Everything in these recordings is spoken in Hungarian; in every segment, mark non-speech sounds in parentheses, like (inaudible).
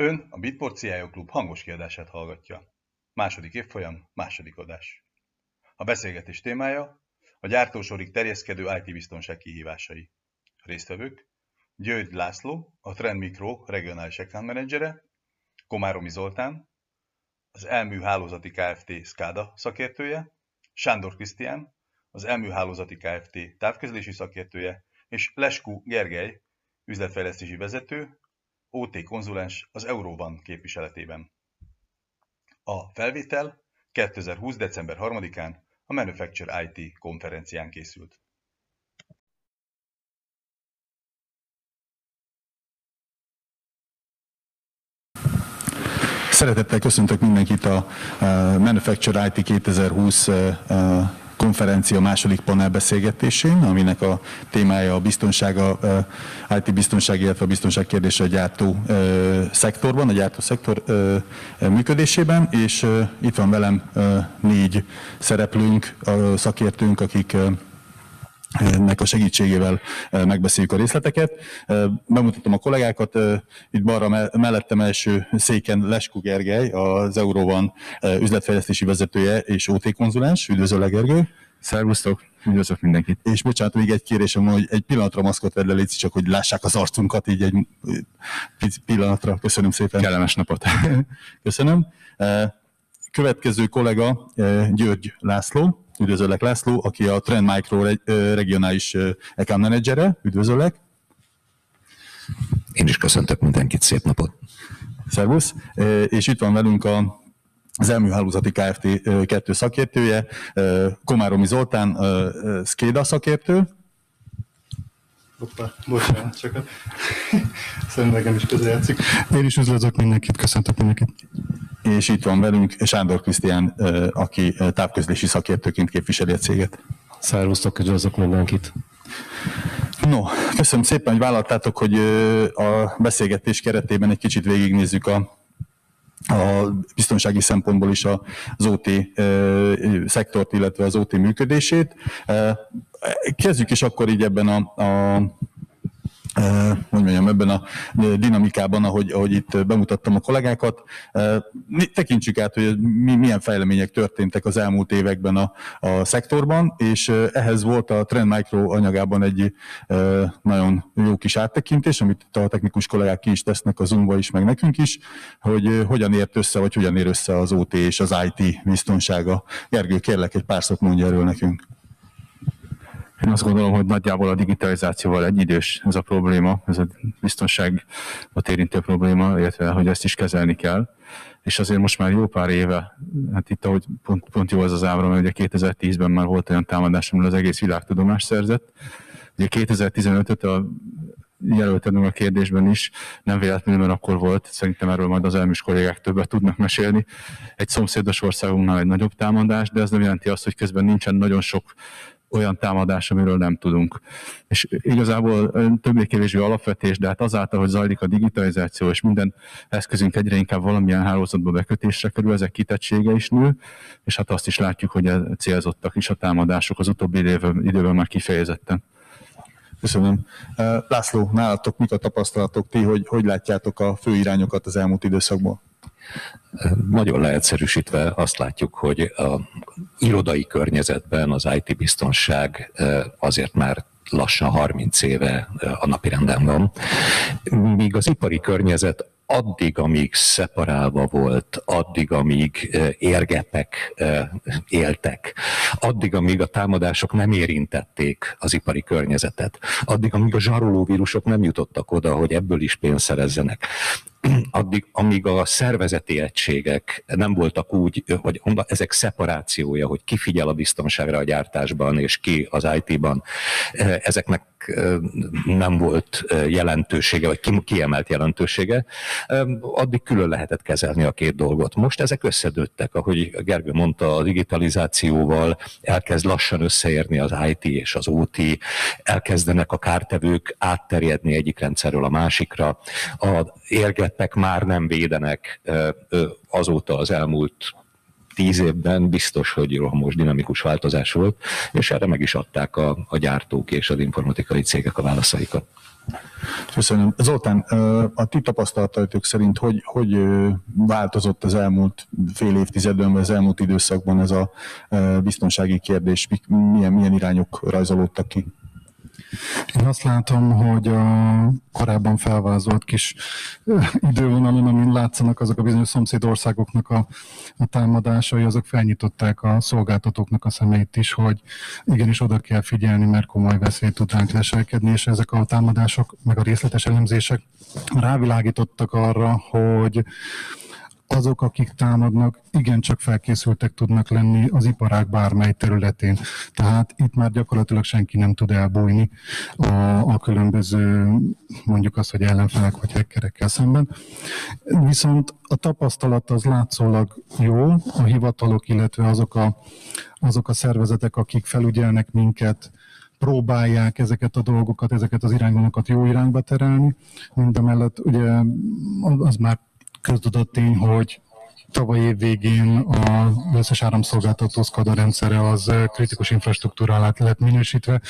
Ön a Bitport CIO Klub hangos kiadását hallgatja. Második évfolyam, második adás. A beszélgetés témája a gyártósorig terjeszkedő IT-biztonság kihívásai. Résztvevők György László, a Trend Micro regionális account menedzsere, Komáromi Zoltán, az Elmű Hálózati Kft. SCADA szakértője, Sándor Krisztián, az Elmű Hálózati Kft. távközlési szakértője, és Lesku Gergely, üzletfejlesztési vezető, OT konzulens az Euróban képviseletében. A felvétel 2020. december 3-án a Manufacture IT konferencián készült. Szeretettel köszöntök mindenkit a Manufacture IT 2020 konferencia második panelbeszélgetésén, aminek a témája a biztonság, a IT biztonság, illetve a biztonság kérdése a gyártó szektorban, a gyártó szektor működésében, és itt van velem négy szereplőnk, szakértőnk, akik ennek a segítségével megbeszéljük a részleteket. Bemutatom a kollégákat, itt balra mellettem első széken Lesku Gergely, az Euróban üzletfejlesztési vezetője és OT konzulens. Üdvözöllek Gergő! Szervusztok, üdvözlök mindenkit. És bocsánat, még egy kérésem, hogy egy pillanatra maszkot vedd le, légy, csak hogy lássák az arcunkat, így egy pillanatra. Köszönöm szépen. Kellemes napot. (laughs) Köszönöm. Következő kollega György László, Üdvözöllek László, aki a Trend Micro regionális account managere. Üdvözöllek. Én is köszöntök mindenkit, szép napot. Szervusz. És itt van velünk a az Elműhálózati Kft. kettő szakértője, Komáromi Zoltán, Skéda szakértő. Hoppá, bocsánat, csak a (laughs) szemüvegem is közrejátszik. Én is üdvözlök mindenkit, köszöntök mindenkit. És itt van velünk Sándor Krisztián, aki távközlési szakértőként képviseli a céget. Szervusztok, üdvözlök mindenkit. No, köszönöm szépen, hogy vállaltátok, hogy a beszélgetés keretében egy kicsit végignézzük a a biztonsági szempontból is az OT szektort, illetve az OT működését. Kezdjük is akkor így ebben a, a hogy mondjam, ebben a dinamikában, ahogy, ahogy itt bemutattam a kollégákat. Tekintsük át, hogy mi, milyen fejlemények történtek az elmúlt években a, a szektorban, és ehhez volt a Trend Micro anyagában egy nagyon jó kis áttekintés, amit a technikus kollégák ki is tesznek a zoom is, meg nekünk is, hogy hogyan ért össze, vagy hogyan ér össze az OT és az IT biztonsága. Gergő, kérlek, egy pár szót mondja erről nekünk. Én azt gondolom, hogy nagyjából a digitalizációval egyidős ez a probléma, ez a biztonságot érintő probléma, illetve hogy ezt is kezelni kell. És azért most már jó pár éve, hát itt ahogy pont, pont jó az az ábra, mert ugye 2010-ben már volt olyan támadás, amiről az egész világ tudomást szerzett. Ugye 2015-öt a jelöltem a kérdésben is, nem véletlenül, mert akkor volt, szerintem erről majd az elműs kollégák többet tudnak mesélni. Egy szomszédos országunknál egy nagyobb támadás, de ez nem jelenti azt, hogy közben nincsen nagyon sok olyan támadás, amiről nem tudunk. És igazából többé-kevésbé alapvetés, de hát azáltal, hogy zajlik a digitalizáció, és minden eszközünk egyre inkább valamilyen hálózatba bekötésre kerül, ezek kitettsége is nő, és hát azt is látjuk, hogy célzottak is a támadások az utóbbi időben, időben már kifejezetten. Köszönöm. László, nálatok mik a tapasztalatok ti, hogy hogy látjátok a fő irányokat az elmúlt időszakban? Nagyon leegyszerűsítve azt látjuk, hogy a irodai környezetben az IT biztonság azért már lassan 30 éve a napirenden van, míg az ipari környezet addig, amíg szeparálva volt, addig, amíg érgepek éltek, addig, amíg a támadások nem érintették az ipari környezetet, addig, amíg a zsaroló vírusok nem jutottak oda, hogy ebből is pénzt szerezzenek, addig, amíg a szervezeti egységek nem voltak úgy, hogy ezek szeparációja, hogy ki figyel a biztonságra a gyártásban, és ki az IT-ban, ezeknek nem volt jelentősége, vagy kiemelt jelentősége, addig külön lehetett kezelni a két dolgot. Most ezek összedőttek, ahogy Gergő mondta, a digitalizációval elkezd lassan összeérni az IT és az OT, elkezdenek a kártevők átterjedni egyik rendszerről a másikra, a érgettek már nem védenek azóta az elmúlt tíz évben biztos, hogy rohamos dinamikus változás volt, és erre meg is adták a, a gyártók és az informatikai cégek a válaszaikat. Köszönöm. Zoltán, a ti tapasztalataitok szerint hogy, hogy változott az elmúlt fél évtizedben, vagy az elmúlt időszakban ez a biztonsági kérdés? Milyen, milyen irányok rajzolódtak ki? Én azt látom, hogy a korábban felvázolt kis idővonalon, amin látszanak azok a bizonyos szomszédországoknak a, a támadásai, azok felnyitották a szolgáltatóknak a szemét is, hogy igenis oda kell figyelni, mert komoly veszélyt tudnánk leselkedni, és ezek a támadások, meg a részletes elemzések rávilágítottak arra, hogy azok, akik támadnak, igencsak felkészültek tudnak lenni az iparág bármely területén. Tehát itt már gyakorlatilag senki nem tud elbújni a, a különböző, mondjuk azt, hogy ellenfelek vagy hekkerekkel szemben. Viszont a tapasztalat az látszólag jó, a hivatalok, illetve azok a, azok a szervezetek, akik felügyelnek minket, próbálják ezeket a dolgokat, ezeket az irányvonalakat jó irányba terelni. Mindemellett ugye az már köztudott tény, hogy tavaly év végén a összes áramszolgáltató SCADA rendszere az kritikus infrastruktúra alá lett minősítve,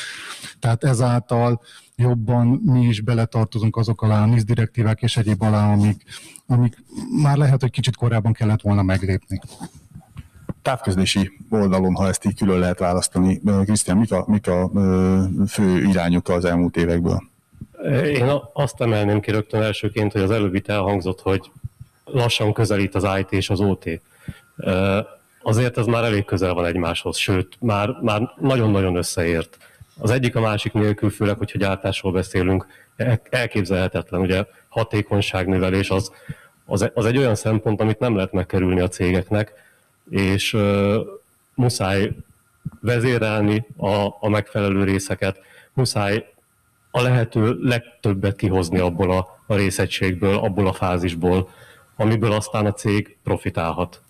tehát ezáltal jobban mi is beletartozunk azok alá a NIS direktívák és egyéb alá, amik, amik már lehet, hogy kicsit korábban kellett volna meglépni. Távközlési oldalon, ha ezt így külön lehet választani, Krisztián, mik a, mik a fő irányok az elmúlt évekből? Én azt emelném ki rögtön elsőként, hogy az előbb itt elhangzott, hogy lassan közelít az IT és az OT. Azért ez már elég közel van egymáshoz, sőt, már, már nagyon-nagyon összeért. Az egyik a másik nélkül, főleg, hogyha gyártásról beszélünk, elképzelhetetlen. Ugye hatékonyságnövelés az, az, az egy olyan szempont, amit nem lehet megkerülni a cégeknek, és uh, muszáj vezérelni a, a megfelelő részeket, muszáj a lehető legtöbbet kihozni abból a, a részegységből, abból a fázisból, amiből aztán a cég profitálhat.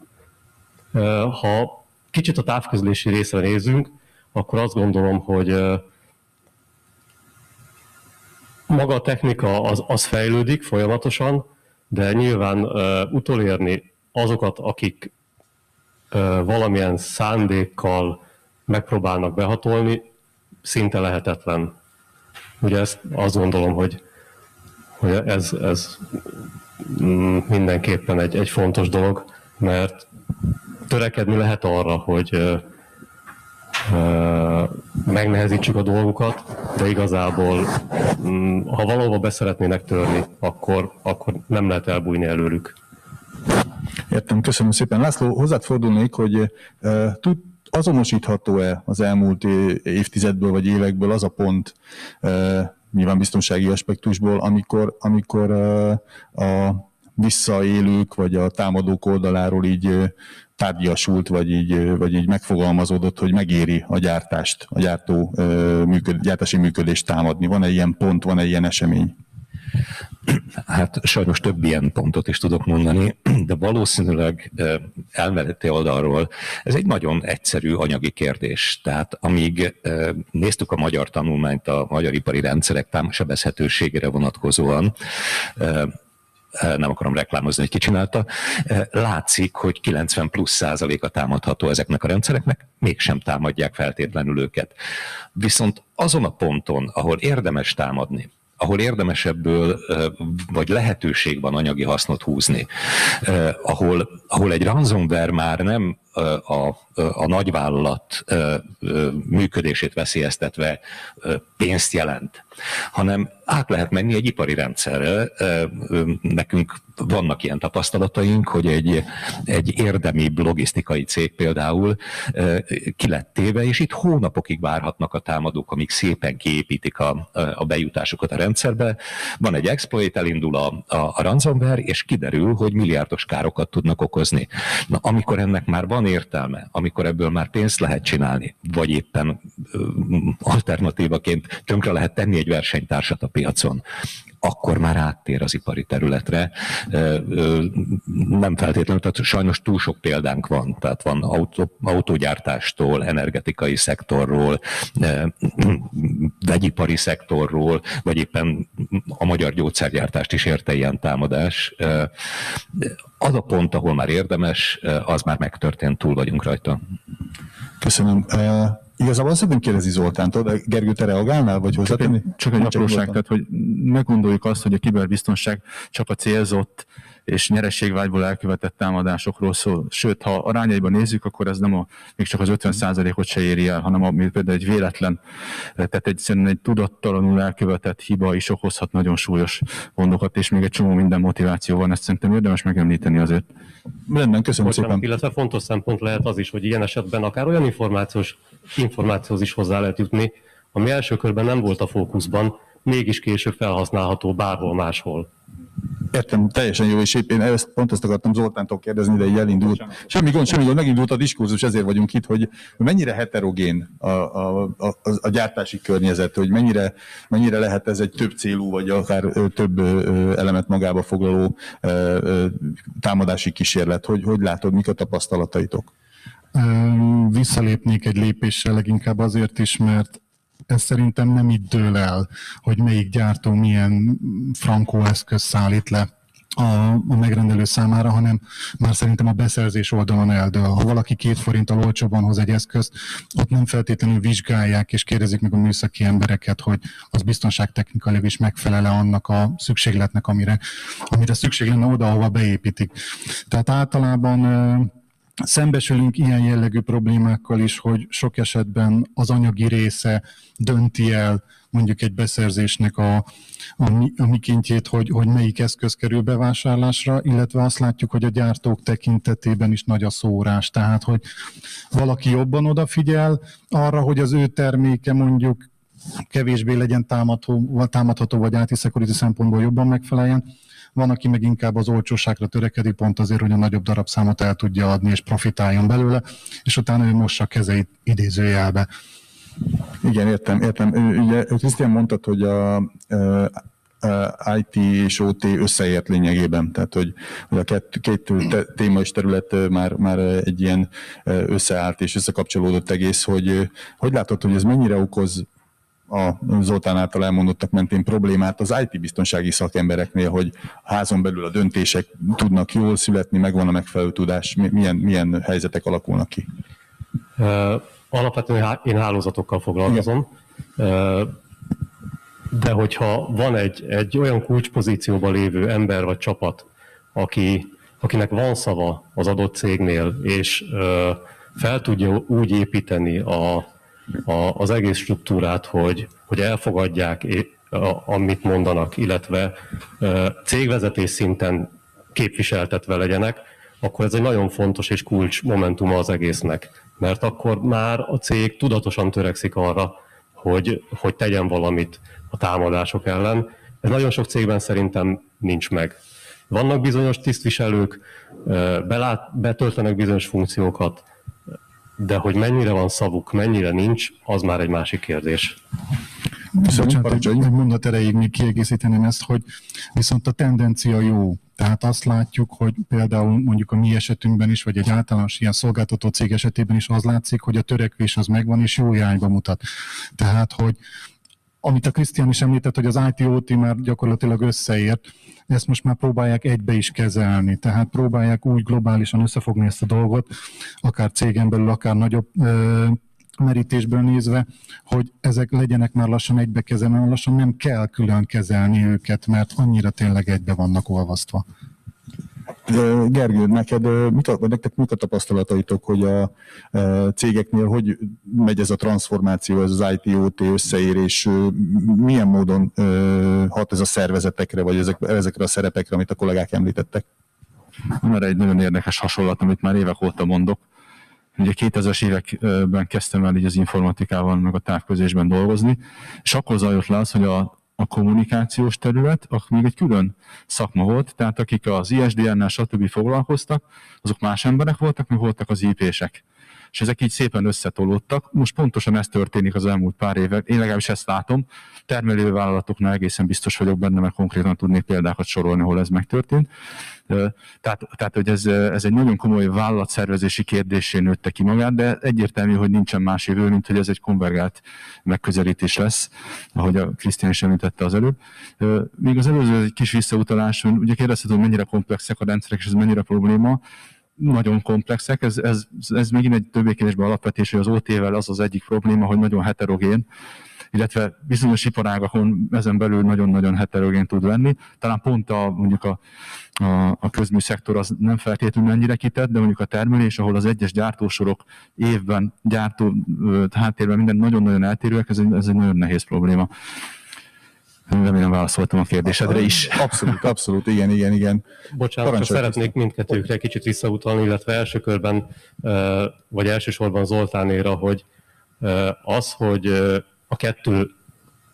Ha kicsit a távközlési részre nézünk, akkor azt gondolom, hogy maga a technika az, az fejlődik folyamatosan, de nyilván utolérni azokat, akik valamilyen szándékkal megpróbálnak behatolni, szinte lehetetlen. Ugye ezt azt gondolom, hogy, hogy ez, ez mindenképpen egy, egy fontos dolog, mert törekedni lehet arra, hogy megnehezítsük a dolgokat, de igazából mm, ha valahova beszeretnének törni, akkor, akkor nem lehet elbújni előlük. Értem, köszönöm szépen. László, hozzád fordulnék, hogy tud, azonosítható-e az elmúlt évtizedből vagy évekből az a pont, nyilván biztonsági aspektusból, amikor, amikor a visszaélők vagy a támadók oldaláról így tárgyasult, vagy így, vagy így megfogalmazódott, hogy megéri a gyártást, a gyártó működ, gyártási működést támadni. Van-e ilyen pont, van-e ilyen esemény? Hát sajnos több ilyen pontot is tudok mondani, de valószínűleg elméleti oldalról ez egy nagyon egyszerű anyagi kérdés. Tehát amíg néztük a magyar tanulmányt a magyar ipari rendszerek sebezhetőségére vonatkozóan, nem akarom reklámozni, hogy ki csinálta, látszik, hogy 90 plusz százaléka támadható ezeknek a rendszereknek, mégsem támadják feltétlenül őket. Viszont azon a ponton, ahol érdemes támadni, ahol érdemes ebből, vagy lehetőség van anyagi hasznot húzni, ahol, ahol egy ransomware már nem a, a nagyvállalat működését veszélyeztetve pénzt jelent, hanem át lehet menni egy ipari rendszerre. Nekünk vannak ilyen tapasztalataink, hogy egy, egy érdemi logisztikai cég például ki és itt hónapokig várhatnak a támadók, amíg szépen kiépítik a, a bejutásukat a rendszerbe. Van egy exploit, elindul a, a, a ransomware, és kiderül, hogy milliárdos károkat tudnak okozni. Na, amikor ennek már van értelme, amikor ebből már pénzt lehet csinálni, vagy éppen alternatívaként tönkre lehet tenni egy versenytársat a piacon, akkor már áttér az ipari területre. Nem feltétlenül, tehát sajnos túl sok példánk van, tehát van autó, autógyártástól, energetikai szektorról, vegyipari szektorról, vagy éppen a magyar gyógyszergyártást is érte ilyen támadás. Az a pont, ahol már érdemes, az már megtörtént, túl vagyunk rajta. Köszönöm. Igazából azt szeretném kérdezni Zoltántól, de Gergő, te reagálnál, vagy hozzátenni? Csak egy, csak egy apróság, tehát hogy meggondoljuk azt, hogy a kiberbiztonság csak a célzott és nyerességvágyból elkövetett támadásokról szól. Sőt, ha arányaiban nézzük, akkor ez nem a, még csak az 50%-ot se éri el, hanem ami például egy véletlen, tehát egyszerűen egy tudattalanul elkövetett hiba is okozhat nagyon súlyos gondokat, és még egy csomó minden motiváció van, ezt szerintem érdemes megemlíteni azért. Rendben, köszönöm Bocsánat, szépen. illetve fontos szempont lehet az is, hogy ilyen esetben akár olyan információs információhoz is hozzá lehet jutni, ami első körben nem volt a fókuszban, mégis később felhasználható bárhol máshol. Értem, teljesen jó, és épp én ezt, pont ezt akartam Zoltántól kérdezni, de így elindult. Semmi gond, semmi gond, megindult a diskurzus, ezért vagyunk itt, hogy mennyire heterogén a, a, a, a gyártási környezet, hogy mennyire, mennyire lehet ez egy több célú, vagy akár több elemet magába foglaló támadási kísérlet. Hogy, hogy látod, mik a tapasztalataitok? Visszalépnék egy lépéssel leginkább azért is, mert ez szerintem nem itt dől el, hogy melyik gyártó milyen frankó eszköz szállít le a, megrendelő számára, hanem már szerintem a beszerzés oldalon eldől. Ha valaki két forinttal olcsóban hoz egy eszközt, ott nem feltétlenül vizsgálják és kérdezik meg a műszaki embereket, hogy az biztonságtechnikailag is megfelele annak a szükségletnek, amire, amire szükség lenne oda, ahova beépítik. Tehát általában Szembesülünk ilyen jellegű problémákkal is, hogy sok esetben az anyagi része dönti el mondjuk egy beszerzésnek a, a, mi- a mikéntjét, hogy, hogy melyik eszköz kerül bevásárlásra, illetve azt látjuk, hogy a gyártók tekintetében is nagy a szórás. Tehát, hogy valaki jobban odafigyel arra, hogy az ő terméke mondjuk kevésbé legyen támadható, támadható vagy IT security szempontból jobban megfeleljen, van, aki meg inkább az olcsóságra törekedik, pont azért, hogy a nagyobb darabszámot el tudja adni, és profitáljon belőle, és utána ő mossa kezeit idézőjelbe. Igen, értem, értem. Ugye Krisztián mondtad, hogy a, a IT és OT összeért lényegében, tehát hogy, hogy a két, két téma és terület már, már egy ilyen összeállt és összekapcsolódott egész, hogy hogy látod, hogy ez mennyire okoz a Zoltán által elmondottak mentén problémát az IT-biztonsági szakembereknél, hogy a házon belül a döntések tudnak jól születni, megvan a megfelelő tudás, mi- milyen, milyen helyzetek alakulnak ki. Alapvetően én hálózatokkal foglalkozom, de hogyha van egy, egy olyan kulcspozícióban lévő ember vagy csapat, aki, akinek van szava az adott cégnél, és fel tudja úgy építeni a, a, az egész struktúrát, hogy, hogy elfogadják, amit mondanak, illetve cégvezetés szinten képviseltetve legyenek, akkor ez egy nagyon fontos és kulcs momentuma az egésznek. Mert akkor már a cég tudatosan törekszik arra, hogy, hogy tegyen valamit a támadások ellen. Ez nagyon sok cégben szerintem nincs meg. Vannak bizonyos tisztviselők, belát, betöltenek bizonyos funkciókat, de hogy mennyire van szavuk, mennyire nincs, az már egy másik kérdés. Bocsánat, egy, egy mondat erejéig még kiegészíteném ezt, hogy viszont a tendencia jó. Tehát azt látjuk, hogy például mondjuk a mi esetünkben is, vagy egy általános ilyen szolgáltató cég esetében is az látszik, hogy a törekvés az megvan, és jó irányba mutat. Tehát, hogy amit a Krisztián is említett, hogy az IT-OT már gyakorlatilag összeért, ezt most már próbálják egybe is kezelni, tehát próbálják úgy globálisan összefogni ezt a dolgot, akár cégen belül, akár nagyobb ö, merítésből nézve, hogy ezek legyenek már lassan egybe kezelni, lassan nem kell külön kezelni őket, mert annyira tényleg egybe vannak olvasztva. Gergő, neked ö, mik a, nektek mik a tapasztalataitok, hogy a cégeknél hogy megy ez a transformáció, ez az IT-OT összeérés, milyen módon hat ez a szervezetekre, vagy ezek, ezekre a szerepekre, amit a kollégák említettek? Van egy nagyon érdekes hasonlat, amit már évek óta mondok. Ugye 2000-es években kezdtem el így az informatikával, meg a távközésben dolgozni, és akkor zajlott le az, hogy a, a kommunikációs terület, még egy külön szakma volt, tehát akik az ISDN-nel stb. foglalkoztak, azok más emberek voltak, meg voltak az IP-sek. És ezek így szépen összetolódtak. Most pontosan ez történik az elmúlt pár évek. Én legalábbis ezt látom. Termelővállalatoknál egészen biztos vagyok benne, mert konkrétan tudnék példákat sorolni, ahol ez megtörtént. Tehát, tehát hogy ez, ez egy nagyon komoly vállalatszervezési kérdésé nőtte ki magát, de egyértelmű, hogy nincsen más jövő, mint hogy ez egy konvergált megközelítés lesz, ahogy a Krisztián is említette az előbb. Még az előző egy kis visszautalás, ugye kérdezted, hogy mennyire komplexek a rendszerek, és ez mennyire probléma. Nagyon komplexek, ez, ez, ez megint egy többé-kevésbé alapvetés, hogy az OT-vel az az egyik probléma, hogy nagyon heterogén, illetve bizonyos iparágakon ezen belül nagyon-nagyon heterogén tud lenni. Talán pont a, mondjuk a, a, a közműszektor az nem feltétlenül ennyire kitett, de mondjuk a termelés, ahol az egyes gyártósorok évben, gyártó háttérben minden nagyon-nagyon eltérőek, ez egy, ez egy nagyon nehéz probléma. Remélem válaszoltam a kérdésedre is. Abszolút, abszolút, igen, igen, igen. Bocsánat, csak szeretnék mindkettőkre kicsit visszautalni, illetve első körben, vagy elsősorban Zoltánéra, hogy az, hogy a kettő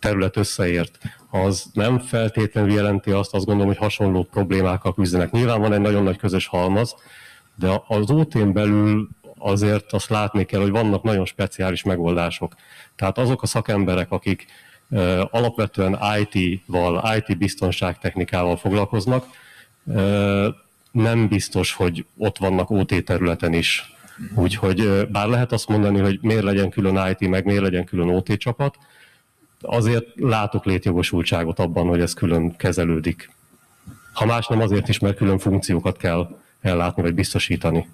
terület összeért, az nem feltétlenül jelenti azt, azt gondolom, hogy hasonló problémákkal küzdenek. Nyilván van egy nagyon nagy közös halmaz, de az ot belül azért azt látni kell, hogy vannak nagyon speciális megoldások. Tehát azok a szakemberek, akik alapvetően IT-val, IT biztonságtechnikával foglalkoznak, nem biztos, hogy ott vannak OT területen is. Úgyhogy bár lehet azt mondani, hogy miért legyen külön IT, meg miért legyen külön OT csapat, azért látok létjogosultságot abban, hogy ez külön kezelődik. Ha más nem azért is, mert külön funkciókat kell ellátni vagy biztosítani.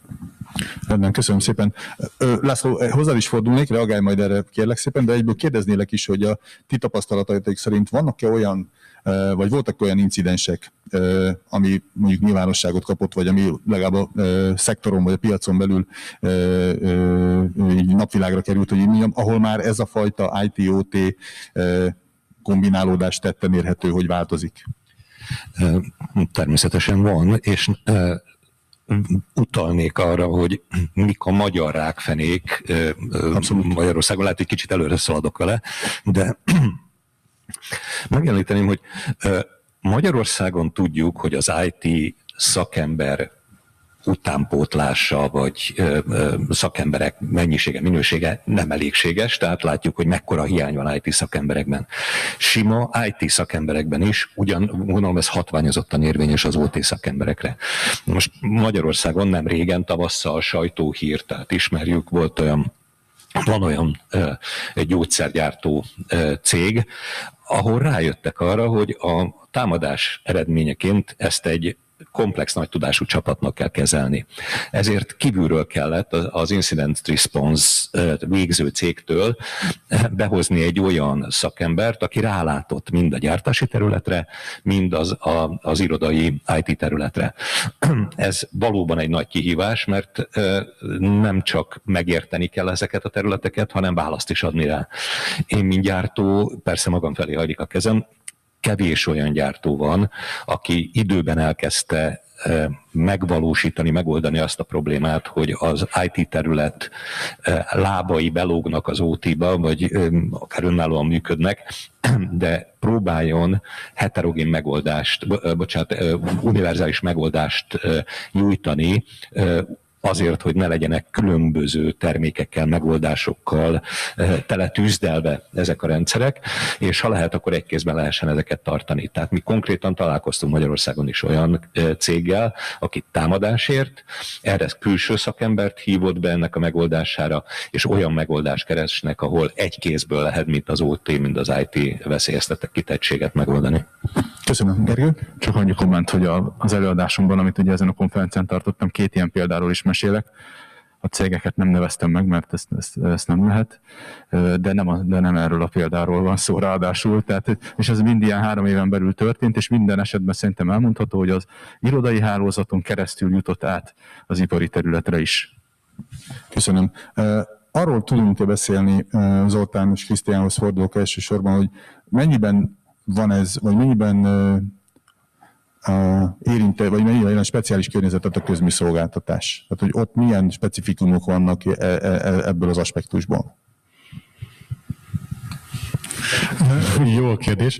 Rendben, köszönöm szépen. László, hozzá is fordulnék, reagálj majd erre kérlek szépen, de egyből kérdeznélek is, hogy a ti tapasztalataik szerint vannak-e olyan, vagy voltak olyan incidensek, ami mondjuk nyilvánosságot kapott, vagy ami legalább a szektoron vagy a piacon belül napvilágra került, hogy ahol már ez a fajta IT-OT kombinálódás tetten érhető, hogy változik? Természetesen van, és utalnék arra, hogy mik a magyar rákfenék Abszolút. Magyarországon, lehet, hogy kicsit előre szaladok vele, de (clears throat) megemlíteném, hogy Magyarországon tudjuk, hogy az IT szakember utánpótlása, vagy ö, ö, szakemberek mennyisége, minősége nem elégséges, tehát látjuk, hogy mekkora hiány van IT szakemberekben. Sima IT szakemberekben is, ugyan gondolom ez hatványozottan érvényes az OT szakemberekre. Most Magyarországon nem régen tavasszal sajtóhír, tehát ismerjük, volt olyan van olyan ö, gyógyszergyártó ö, cég, ahol rájöttek arra, hogy a támadás eredményeként ezt egy komplex nagy tudású csapatnak kell kezelni. Ezért kívülről kellett az incident response végző cégtől behozni egy olyan szakembert, aki rálátott mind a gyártási területre, mind az, a, az irodai IT területre. (clears throat) Ez valóban egy nagy kihívás, mert nem csak megérteni kell ezeket a területeket, hanem választ is adni rá. Én, mint gyártó, persze magam felé hajlik a kezem, kevés olyan gyártó van, aki időben elkezdte megvalósítani, megoldani azt a problémát, hogy az IT terület lábai belógnak az OT-ba, vagy akár önállóan működnek, (clears throat) de próbáljon heterogén megoldást, bocsánat, univerzális megoldást nyújtani azért, hogy ne legyenek különböző termékekkel, megoldásokkal eh, tele tűzdelve ezek a rendszerek, és ha lehet, akkor egy kézben lehessen ezeket tartani. Tehát mi konkrétan találkoztunk Magyarországon is olyan eh, céggel, aki támadásért, erre külső szakembert hívott be ennek a megoldására, és olyan megoldást keresnek, ahol egy kézből lehet, mint az OT, mint az IT veszélyeztetett kitettséget megoldani. Köszönöm, Gergő. Csak annyi komment, hogy az előadásunkban, amit ugye ezen a konferencián tartottam, két ilyen példáról is mesélek. A cégeket nem neveztem meg, mert ezt, ezt, ezt nem lehet, de nem, a, de nem erről a példáról van szó ráadásul. Tehát, és ez mind ilyen három éven belül történt, és minden esetben szerintem elmondható, hogy az irodai hálózaton keresztül jutott át az ipari területre is. Köszönöm. Arról tudunk-e beszélni, Zoltán és Krisztiánhoz fordulok elsősorban, hogy mennyiben van ez, vagy mennyiben érinte, vagy mennyire a speciális környezetet a közműszolgáltatás? Tehát, hogy ott milyen specifikumok vannak e, e, e, ebből az aspektusból? Jó kérdés.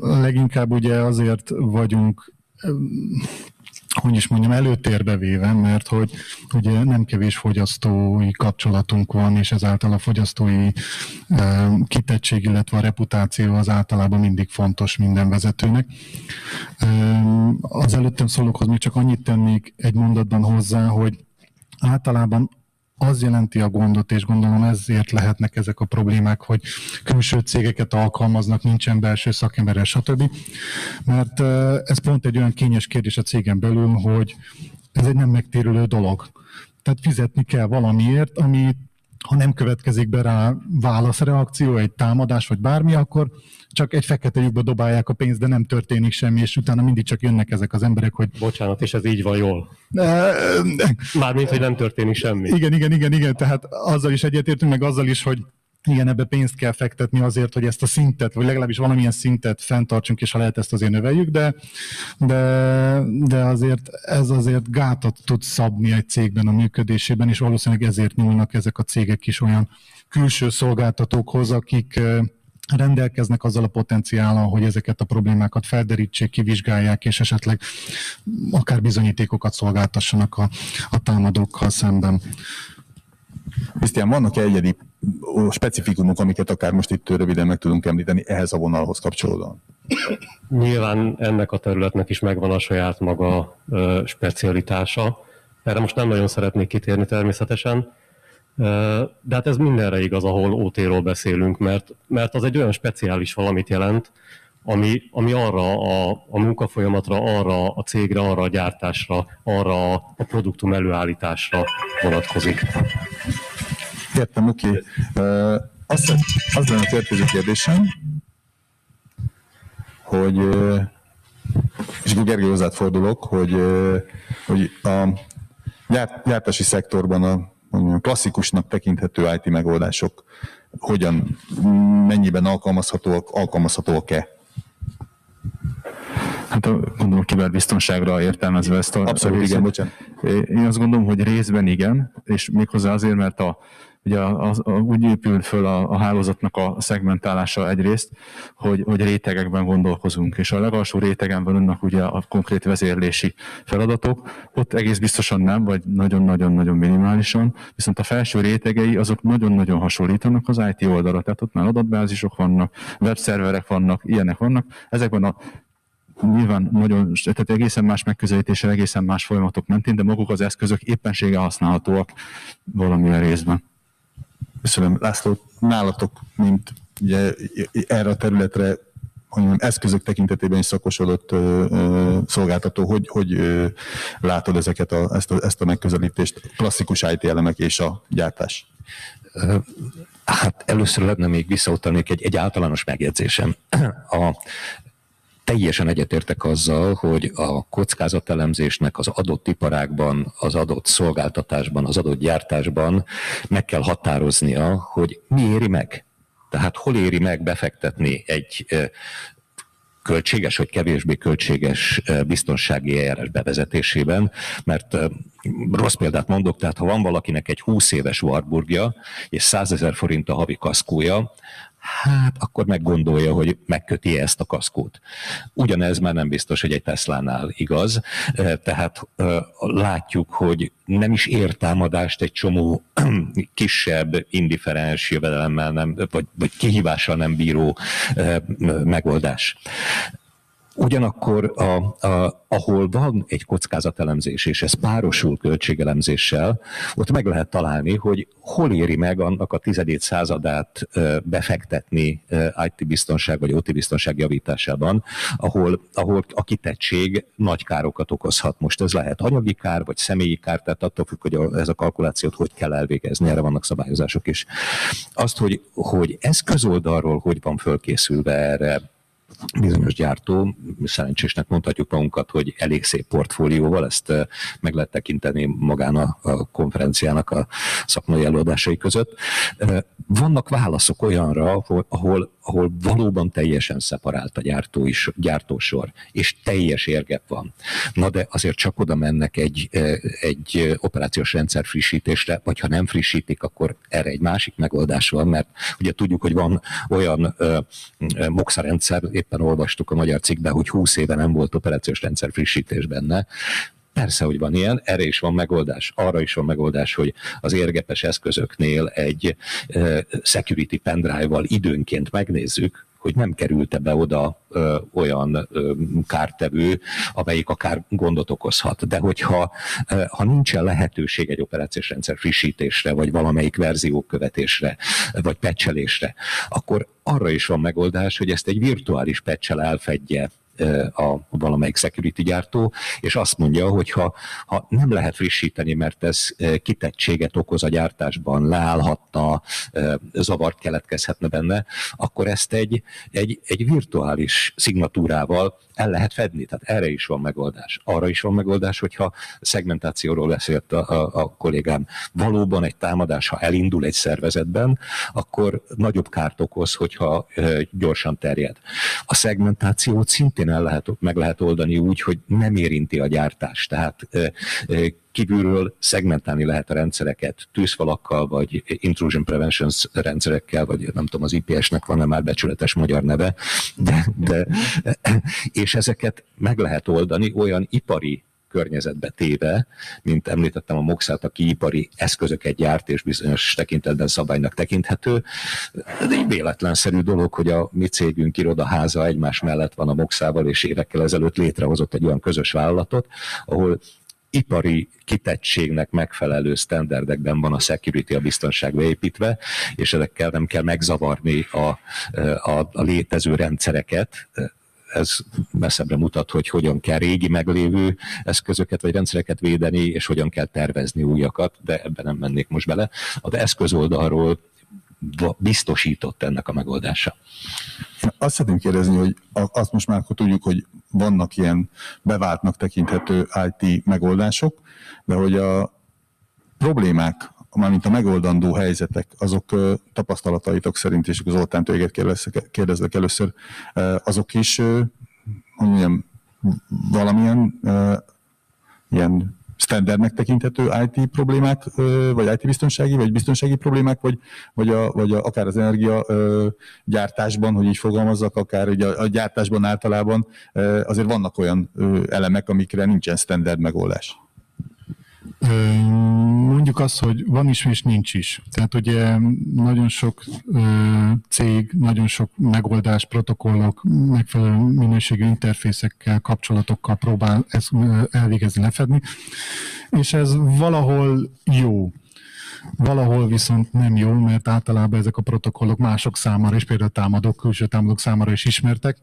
Leginkább ugye azért vagyunk hogy is mondjam, előtérbe véve, mert hogy ugye nem kevés fogyasztói kapcsolatunk van, és ezáltal a fogyasztói e, kitettség, illetve a reputáció az általában mindig fontos minden vezetőnek. E, az előttem szólókhoz még csak annyit tennék egy mondatban hozzá, hogy általában az jelenti a gondot, és gondolom ezért lehetnek ezek a problémák, hogy külső cégeket alkalmaznak, nincsen belső szakember, stb. Mert ez pont egy olyan kényes kérdés a cégen belül, hogy ez egy nem megtérülő dolog. Tehát fizetni kell valamiért, ami ha nem következik be rá válaszreakció, egy támadás vagy bármi, akkor csak egy fekete lyukba dobálják a pénzt, de nem történik semmi, és utána mindig csak jönnek ezek az emberek, hogy... Bocsánat, és ez így van jól. Mármint, hogy nem történik semmi. Igen, igen, igen, igen, tehát azzal is egyetértünk, meg azzal is, hogy igen, ebbe pénzt kell fektetni azért, hogy ezt a szintet, vagy legalábbis valamilyen szintet fenntartsunk, és ha lehet ezt azért növeljük, de, de, de azért ez azért gátat tud szabni egy cégben a működésében, és valószínűleg ezért nyúlnak ezek a cégek is olyan külső szolgáltatókhoz, akik rendelkeznek azzal a potenciállal, hogy ezeket a problémákat felderítsék, kivizsgálják, és esetleg akár bizonyítékokat szolgáltassanak a, a támadókkal szemben. Krisztián, vannak-e egyedi specifikumok, amiket akár most itt röviden meg tudunk említeni ehhez a vonalhoz kapcsolódóan? Nyilván ennek a területnek is megvan a saját maga specialitása. Erre most nem nagyon szeretnék kitérni természetesen, de hát ez mindenre igaz, ahol OT-ról beszélünk, mert, mert az egy olyan speciális valamit jelent, ami, ami arra a, a munkafolyamatra, arra a cégre, arra a gyártásra, arra a produktum előállításra vonatkozik. Értem, oké. Okay. Uh, az, az lenne a következő kérdésem, hogy és Gergely hozzád fordulok, hogy, hogy a gyártási szektorban a klasszikusnak tekinthető IT megoldások hogyan, mennyiben alkalmazhatóak, alkalmazhatóak-e? Hát gondolom kiberbiztonságra értelmezve ezt a... Abszolút, igen, bocsánat. Én azt gondolom, hogy részben igen, és méghozzá azért, mert a, ugye a, a, úgy épül föl a, a hálózatnak a szegmentálása egyrészt, hogy, hogy rétegekben gondolkozunk, és a legalsó rétegen vannak ugye a konkrét vezérlési feladatok, ott egész biztosan nem, vagy nagyon-nagyon-nagyon minimálisan, viszont a felső rétegei azok nagyon-nagyon hasonlítanak az IT oldalra, tehát ott már adatbázisok vannak, webszerverek vannak, ilyenek vannak, ezekben a nyilván nagyon, tehát egészen más megközelítéssel, egészen más folyamatok mentén, de maguk az eszközök éppensége használhatóak valamilyen részben. Köszönöm. László, nálatok, mint ugye erre a területre mondjam, eszközök tekintetében is szakosodott ö, ö, szolgáltató, hogy, hogy ö, látod ezeket a, ezt, a, ezt a megközelítést, klasszikus IT elemek és a gyártás? Hát először lenne még visszautalnék egy, egy általános megjegyzésem. A, teljesen egyetértek azzal, hogy a kockázatelemzésnek az adott iparágban, az adott szolgáltatásban, az adott gyártásban meg kell határoznia, hogy mi éri meg. Tehát hol éri meg befektetni egy költséges vagy kevésbé költséges biztonsági eljárás bevezetésében, mert rossz példát mondok, tehát ha van valakinek egy 20 éves Warburgja és 100 ezer forint a havi kaszkója, hát akkor meggondolja, hogy megköti ezt a kaszkót. Ugyanez már nem biztos, hogy egy Tesla-nál igaz, tehát látjuk, hogy nem is ér támadást egy csomó (clears throat) kisebb, indiferens jövedelemmel nem, vagy, vagy kihívással nem bíró megoldás. Ugyanakkor, a, a, ahol van egy kockázatelemzés, és ez párosul költségelemzéssel, ott meg lehet találni, hogy hol éri meg annak a tizedét századát befektetni IT-biztonság vagy OT-biztonság javításában, ahol, ahol a kitettség nagy károkat okozhat. Most ez lehet anyagi kár, vagy személyi kár, tehát attól függ, hogy ez a kalkulációt hogy kell elvégezni, erre vannak szabályozások is. Azt, hogy, hogy ez közoldalról hogy van fölkészülve erre, bizonyos gyártó, szerencsésnek mondhatjuk magunkat, hogy elég szép portfólióval, ezt eh, meg lehet tekinteni magán a, konferenciának a szakmai előadásai között. Eh, vannak válaszok olyanra, ahol, ahol, ahol valóban teljesen szeparált a gyártó is, gyártósor, és teljes érgep van. Na de azért csak oda mennek egy, egy operációs rendszer frissítésre, vagy ha nem frissítik, akkor erre egy másik megoldás van, mert ugye tudjuk, hogy van olyan MOXA rendszer, éppen olvastuk a magyar cikkben, hogy 20 éve nem volt operációs rendszer frissítés benne, Persze, hogy van ilyen, erre is van megoldás. Arra is van megoldás, hogy az érgepes eszközöknél egy security pendrive-val időnként megnézzük, hogy nem került be oda ö, olyan ö, kártevő, amelyik akár gondot okozhat. De hogyha ö, ha nincsen lehetőség egy operációs rendszer frissítésre, vagy valamelyik verzió követésre, vagy pecselésre, akkor arra is van megoldás, hogy ezt egy virtuális pecsel elfedje a valamelyik security gyártó, és azt mondja, hogy ha, ha nem lehet frissíteni, mert ez kitettséget okoz a gyártásban, leállhatna, zavart keletkezhetne benne, akkor ezt egy, egy, egy virtuális szignatúrával el lehet fedni. Tehát erre is van megoldás. Arra is van megoldás, hogyha szegmentációról beszélt a, a, a kollégám. Valóban egy támadás, ha elindul egy szervezetben, akkor nagyobb kárt okoz, hogyha gyorsan terjed. A szegmentációt szintén el lehet, meg lehet oldani úgy, hogy nem érinti a gyártást. Tehát kívülről szegmentálni lehet a rendszereket tűzfalakkal, vagy intrusion prevention rendszerekkel, vagy nem tudom, az IPS-nek van-e már becsületes magyar neve, de, de, és ezeket meg lehet oldani olyan ipari környezetbe téve, mint említettem a Moxát, aki ipari eszközöket gyárt, és bizonyos tekintetben szabálynak tekinthető. De egy véletlenszerű dolog, hogy a mi cégünk irodaháza egymás mellett van a Moxával, és évekkel ezelőtt létrehozott egy olyan közös vállalatot, ahol ipari kitettségnek megfelelő standardekben van a security, a biztonság beépítve, és ezekkel nem kell megzavarni a, a, a létező rendszereket, ez messzebbre mutat, hogy hogyan kell régi meglévő eszközöket vagy rendszereket védeni, és hogyan kell tervezni újakat, de ebben nem mennék most bele. Az eszköz oldalról biztosított ennek a megoldása. Azt szeretném kérdezni, hogy azt most már akkor tudjuk, hogy vannak ilyen beváltnak tekinthető IT megoldások, de hogy a problémák, mármint a megoldandó helyzetek, azok tapasztalataitok szerint, és Zoltán tőleget kérdezlek először, azok is, hogy mondjam, valamilyen ilyen standardnek tekinthető IT problémák, vagy IT biztonsági, vagy biztonsági problémák, vagy, vagy, a, vagy a, akár az energia gyártásban, hogy így fogalmazzak, akár ugye a, a gyártásban általában azért vannak olyan elemek, amikre nincsen standard megoldás. Mondjuk azt, hogy van is és nincs is. Tehát ugye nagyon sok cég, nagyon sok megoldás, protokollok, megfelelő minőségű interfészekkel, kapcsolatokkal próbál ezt elvégezni, lefedni, és ez valahol jó. Valahol viszont nem jó, mert általában ezek a protokollok mások számára, és például támadók, külső támadók számára is ismertek,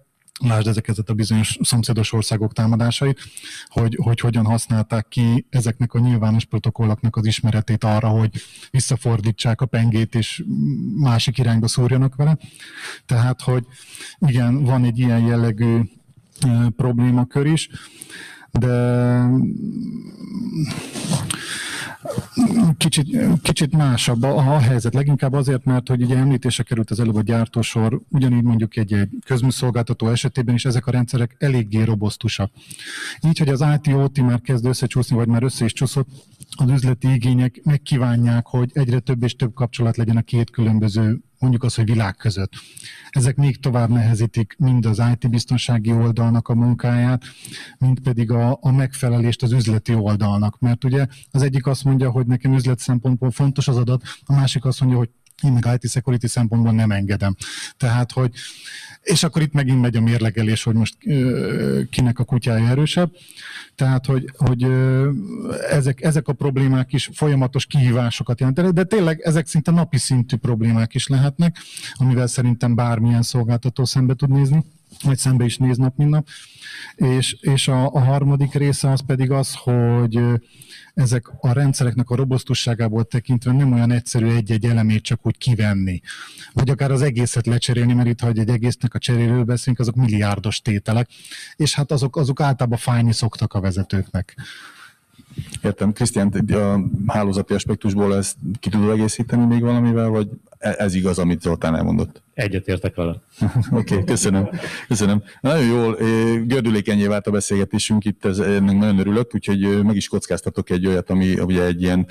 lásd ezeket a bizonyos szomszédos országok támadásait, hogy, hogy hogyan használták ki ezeknek a nyilvános protokolloknak az ismeretét arra, hogy visszafordítsák a pengét és másik irányba szúrjanak vele. Tehát, hogy igen, van egy ilyen jellegű problémakör is, de kicsit, kicsit másabb a, a helyzet. Leginkább azért, mert hogy ugye említése került az előbb a gyártósor, ugyanígy mondjuk egy, egy közműszolgáltató esetében is ezek a rendszerek eléggé robosztusak. Így, hogy az IT-OT már kezd összecsúszni, vagy már össze is csúszott, az üzleti igények megkívánják, hogy egyre több és több kapcsolat legyen a két különböző mondjuk az, hogy világ között. Ezek még tovább nehezítik mind az IT-biztonsági oldalnak a munkáját, mind pedig a, a megfelelést az üzleti oldalnak. Mert ugye az egyik azt mondja, hogy nekem üzlet szempontból fontos az adat, a másik azt mondja, hogy én meg IT security szempontból nem engedem. Tehát, hogy és akkor itt megint megy a mérlegelés, hogy most kinek a kutyája erősebb. Tehát, hogy, hogy ezek, ezek a problémák is folyamatos kihívásokat jelentenek, de tényleg ezek szinte napi szintű problémák is lehetnek, amivel szerintem bármilyen szolgáltató szembe tud nézni vagy szembe is néz nap, mint. És, és a, a harmadik része az pedig az, hogy ezek a rendszereknek a robosztusságából tekintve nem olyan egyszerű egy-egy elemét csak úgy kivenni, vagy akár az egészet lecserélni, mert itt, ha egy egésznek a cseréről beszélünk, azok milliárdos tételek, és hát azok, azok általában fájni szoktak a vezetőknek. Értem. Krisztián, a hálózati aspektusból ezt ki tudod egészíteni még valamivel, vagy ez igaz, amit Zoltán elmondott? Egyetértek vele. (laughs) Oké, okay, köszönöm. köszönöm. Nagyon jól, gördülékenyé vált a beszélgetésünk, itt ez, ennek nagyon örülök, úgyhogy meg is kockáztatok egy olyat, ami ugye egy ilyen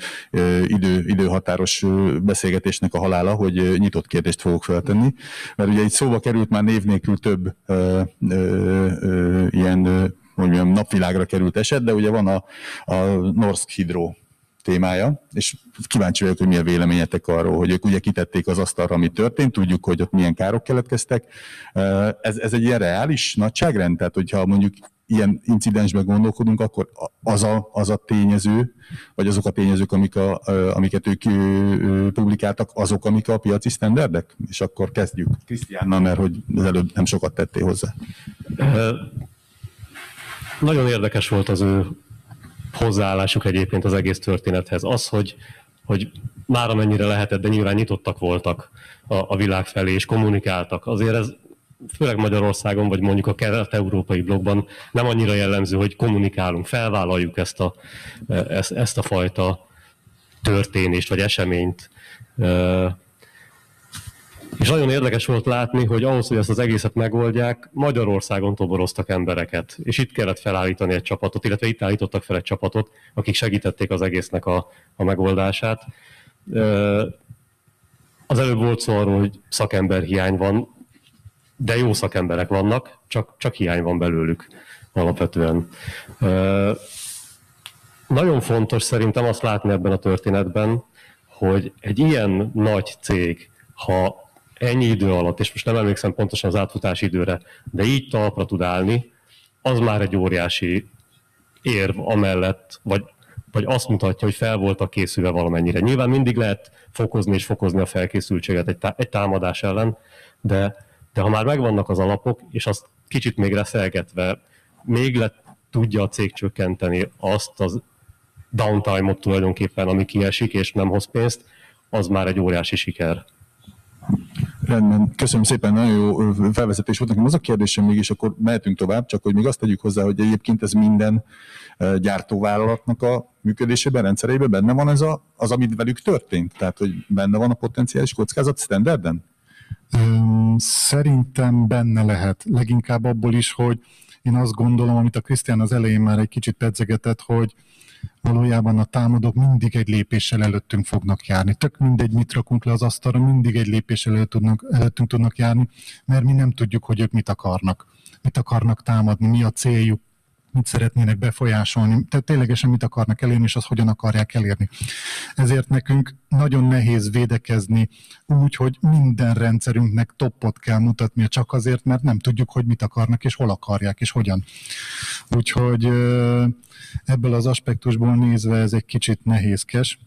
idő, időhatáros beszélgetésnek a halála, hogy nyitott kérdést fogok feltenni, mert ugye itt szóba került már név nélkül több ö, ö, ö, ilyen hogy mondjam, napvilágra került eset, de ugye van a, a Norsk Hydro témája, és kíváncsi vagyok, hogy mi a véleményetek arról, hogy ők ugye kitették az asztalra, ami történt, tudjuk, hogy ott milyen károk keletkeztek. Ez, ez egy ilyen reális nagyságrend, tehát hogyha mondjuk ilyen incidensben gondolkodunk, akkor az a, az a tényező, vagy azok a tényezők, amik a, amiket ők publikáltak, azok, amik a piaci sztenderdek? És akkor kezdjük Krisztiánnal, mert hogy az előbb nem sokat tettél hozzá. nagyon érdekes volt az ő hozzáállásuk egyébként az egész történethez. Az, hogy, hogy már amennyire lehetett, de nyilván nyitottak voltak a, a világ felé, és kommunikáltak. Azért ez főleg Magyarországon, vagy mondjuk a kelet-európai blogban nem annyira jellemző, hogy kommunikálunk, felvállaljuk ezt a, ezt, ezt a fajta történést, vagy eseményt. És nagyon érdekes volt látni, hogy ahhoz, hogy ezt az egészet megoldják, Magyarországon toboroztak embereket, és itt kellett felállítani egy csapatot, illetve itt állítottak fel egy csapatot, akik segítették az egésznek a, a megoldását. Az előbb volt szó arról, hogy szakember hiány van, de jó szakemberek vannak, csak, csak hiány van belőlük alapvetően. Nagyon fontos szerintem azt látni ebben a történetben, hogy egy ilyen nagy cég, ha ennyi idő alatt, és most nem emlékszem pontosan az átfutási időre, de így talpra tud állni, az már egy óriási érv amellett, vagy, vagy azt mutatja, hogy fel voltak készülve valamennyire. Nyilván mindig lehet fokozni és fokozni a felkészültséget egy, tá- egy támadás ellen, de, de ha már megvannak az alapok, és azt kicsit még reszelgetve, még le tudja a cég csökkenteni azt az downtime-ot tulajdonképpen, ami kiesik és nem hoz pénzt, az már egy óriási siker. Rendben, köszönöm szépen, nagyon jó felvezetés volt nekem. Az a kérdésem mégis, akkor mehetünk tovább, csak hogy még azt tegyük hozzá, hogy egyébként ez minden gyártóvállalatnak a működésében, rendszerében benne van ez a, az, amit velük történt? Tehát, hogy benne van a potenciális kockázat standarden? Szerintem benne lehet. Leginkább abból is, hogy én azt gondolom, amit a Krisztián az elején már egy kicsit pedzegetett, hogy valójában a támadók mindig egy lépéssel előttünk fognak járni. Tök mindegy, mit rakunk le az asztalra, mindig egy lépéssel előtt tudnak, előttünk tudnak járni, mert mi nem tudjuk, hogy ők mit akarnak. Mit akarnak támadni, mi a céljuk, mit szeretnének befolyásolni, tehát ténylegesen mit akarnak elérni, és azt hogyan akarják elérni. Ezért nekünk nagyon nehéz védekezni úgy, hogy minden rendszerünknek toppot kell mutatnia, csak azért, mert nem tudjuk, hogy mit akarnak, és hol akarják, és hogyan. Úgyhogy ebből az aspektusból nézve ez egy kicsit nehézkes.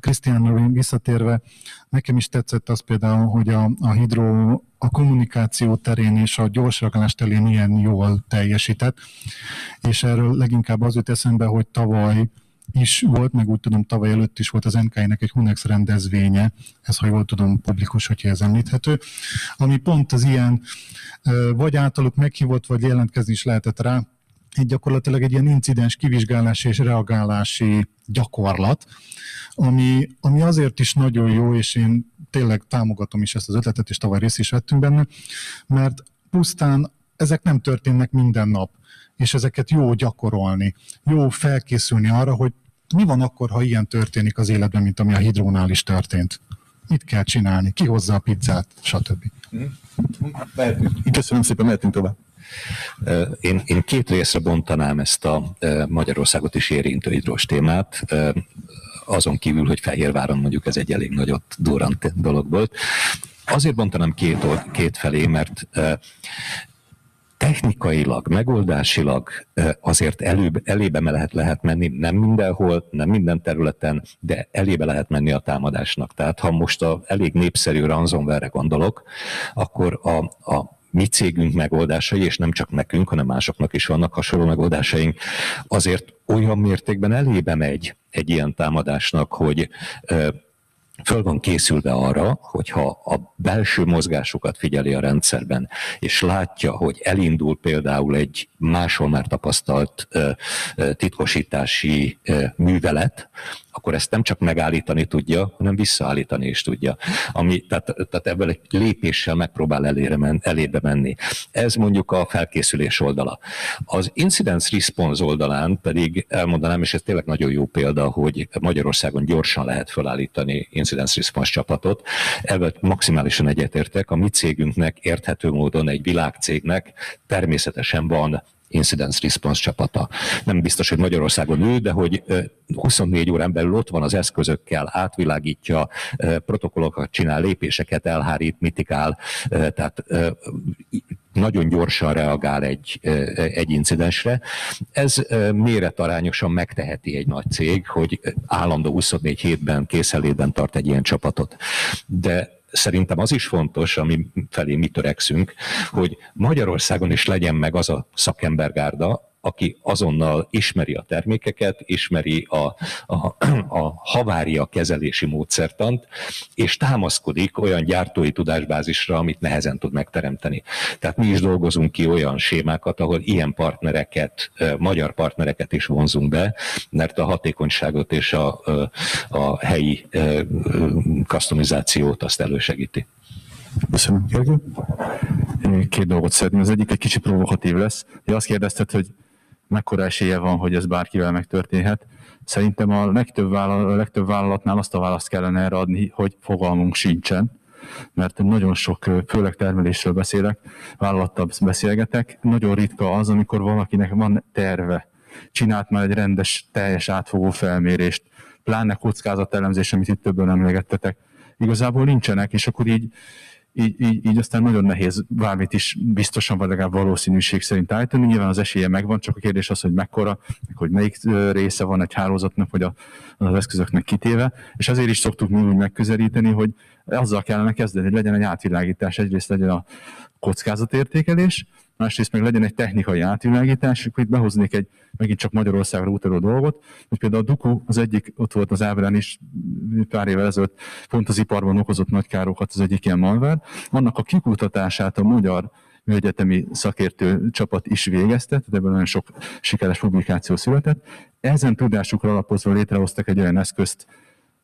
Krisztiánra visszatérve, nekem is tetszett az például, hogy a, a hidro a kommunikáció terén és a gyorsreagálás terén ilyen jól teljesített, és erről leginkább az jut eszembe, hogy tavaly is volt, meg úgy tudom, tavaly előtt is volt az NK-nek egy Hunex rendezvénye, ez ha jól tudom, publikus, hogyha ez említhető, ami pont az ilyen, vagy általuk meghívott, vagy jelentkezni is lehetett rá, gyakorlatilag egy ilyen incidens kivizsgálási és reagálási gyakorlat, ami, ami azért is nagyon jó, és én tényleg támogatom is ezt az ötletet, és tavaly részt is vettünk benne, mert pusztán ezek nem történnek minden nap, és ezeket jó gyakorolni, jó felkészülni arra, hogy mi van akkor, ha ilyen történik az életben, mint ami a hidrónál is történt. Mit kell csinálni, ki hozza a pizzát, stb. Köszönöm szépen, mehetünk tovább. Én, én két részre bontanám ezt a Magyarországot is érintő hidrós témát azon kívül, hogy Fehérváron mondjuk ez egy elég nagyot durrant dolog volt. Azért bontanám két, két felé, mert technikailag, megoldásilag azért előbb, elébe lehet, lehet menni, nem mindenhol, nem minden területen, de elébe lehet menni a támadásnak. Tehát ha most a elég népszerű ransomware gondolok, akkor a, a mi cégünk megoldásai, és nem csak nekünk, hanem másoknak is vannak hasonló megoldásaink, azért olyan mértékben elébe megy egy ilyen támadásnak, hogy föl van készülve arra, hogyha a belső mozgásokat figyeli a rendszerben, és látja, hogy elindul például egy máshol már tapasztalt titkosítási művelet, akkor ezt nem csak megállítani tudja, hanem visszaállítani is tudja. Ami, tehát, tehát ebből egy lépéssel megpróbál elére men, elébe menni. Ez mondjuk a felkészülés oldala. Az incidence response oldalán pedig elmondanám, és ez tényleg nagyon jó példa, hogy Magyarországon gyorsan lehet felállítani incidence response csapatot. Ebből maximálisan egyetértek. A mi cégünknek érthető módon egy világcégnek természetesen van incidence response csapata. Nem biztos, hogy Magyarországon ül, de hogy 24 órán belül ott van az eszközökkel, átvilágítja, protokollokat csinál, lépéseket elhárít, mitikál, tehát nagyon gyorsan reagál egy, egy incidensre. Ez méretarányosan megteheti egy nagy cég, hogy állandó 24 hétben készelétben tart egy ilyen csapatot. De szerintem az is fontos, ami felé mi törekszünk, hogy Magyarországon is legyen meg az a szakembergárda, aki azonnal ismeri a termékeket, ismeri a, a, a havária kezelési módszertant, és támaszkodik olyan gyártói tudásbázisra, amit nehezen tud megteremteni. Tehát mi is dolgozunk ki olyan sémákat, ahol ilyen partnereket, magyar partnereket is vonzunk be, mert a hatékonyságot és a, a helyi customizációt azt elősegíti. Köszönöm, Gergő. Két dolgot szeretném. Az egyik egy kicsit provokatív lesz. Én azt kérdezted, hogy mekkora esélye van, hogy ez bárkivel megtörténhet. Szerintem a legtöbb, vállalat, a legtöbb vállalatnál azt a választ kellene erre adni, hogy fogalmunk sincsen, mert nagyon sok, főleg termelésről beszélek, vállalattal beszélgetek, nagyon ritka az, amikor valakinek van terve, csinált már egy rendes, teljes átfogó felmérést, pláne kockázatelemzés, amit itt többen emlegettetek, igazából nincsenek, és akkor így így, így, így aztán nagyon nehéz bármit is biztosan, vagy legalább valószínűség szerint állítani. Nyilván az esélye megvan, csak a kérdés az, hogy mekkora, hogy melyik része van egy hálózatnak, vagy a, az eszközöknek kitéve. És azért is szoktuk mi úgy megközelíteni, hogy azzal kellene kezdeni, hogy legyen egy átvilágítás. Egyrészt legyen a kockázatértékelés, másrészt meg legyen egy technikai átvilágítás, akkor itt behoznék egy megint csak Magyarországra utaló dolgot, hogy például a Duku az egyik, ott volt az ábrán is pár évvel ezelőtt, pont az iparban okozott nagy károkat az egyik ilyen malvár, annak a kikutatását a magyar egyetemi szakértő csapat is végezte, tehát ebből nagyon sok sikeres publikáció született. Ezen tudásukra alapozva létrehoztak egy olyan eszközt,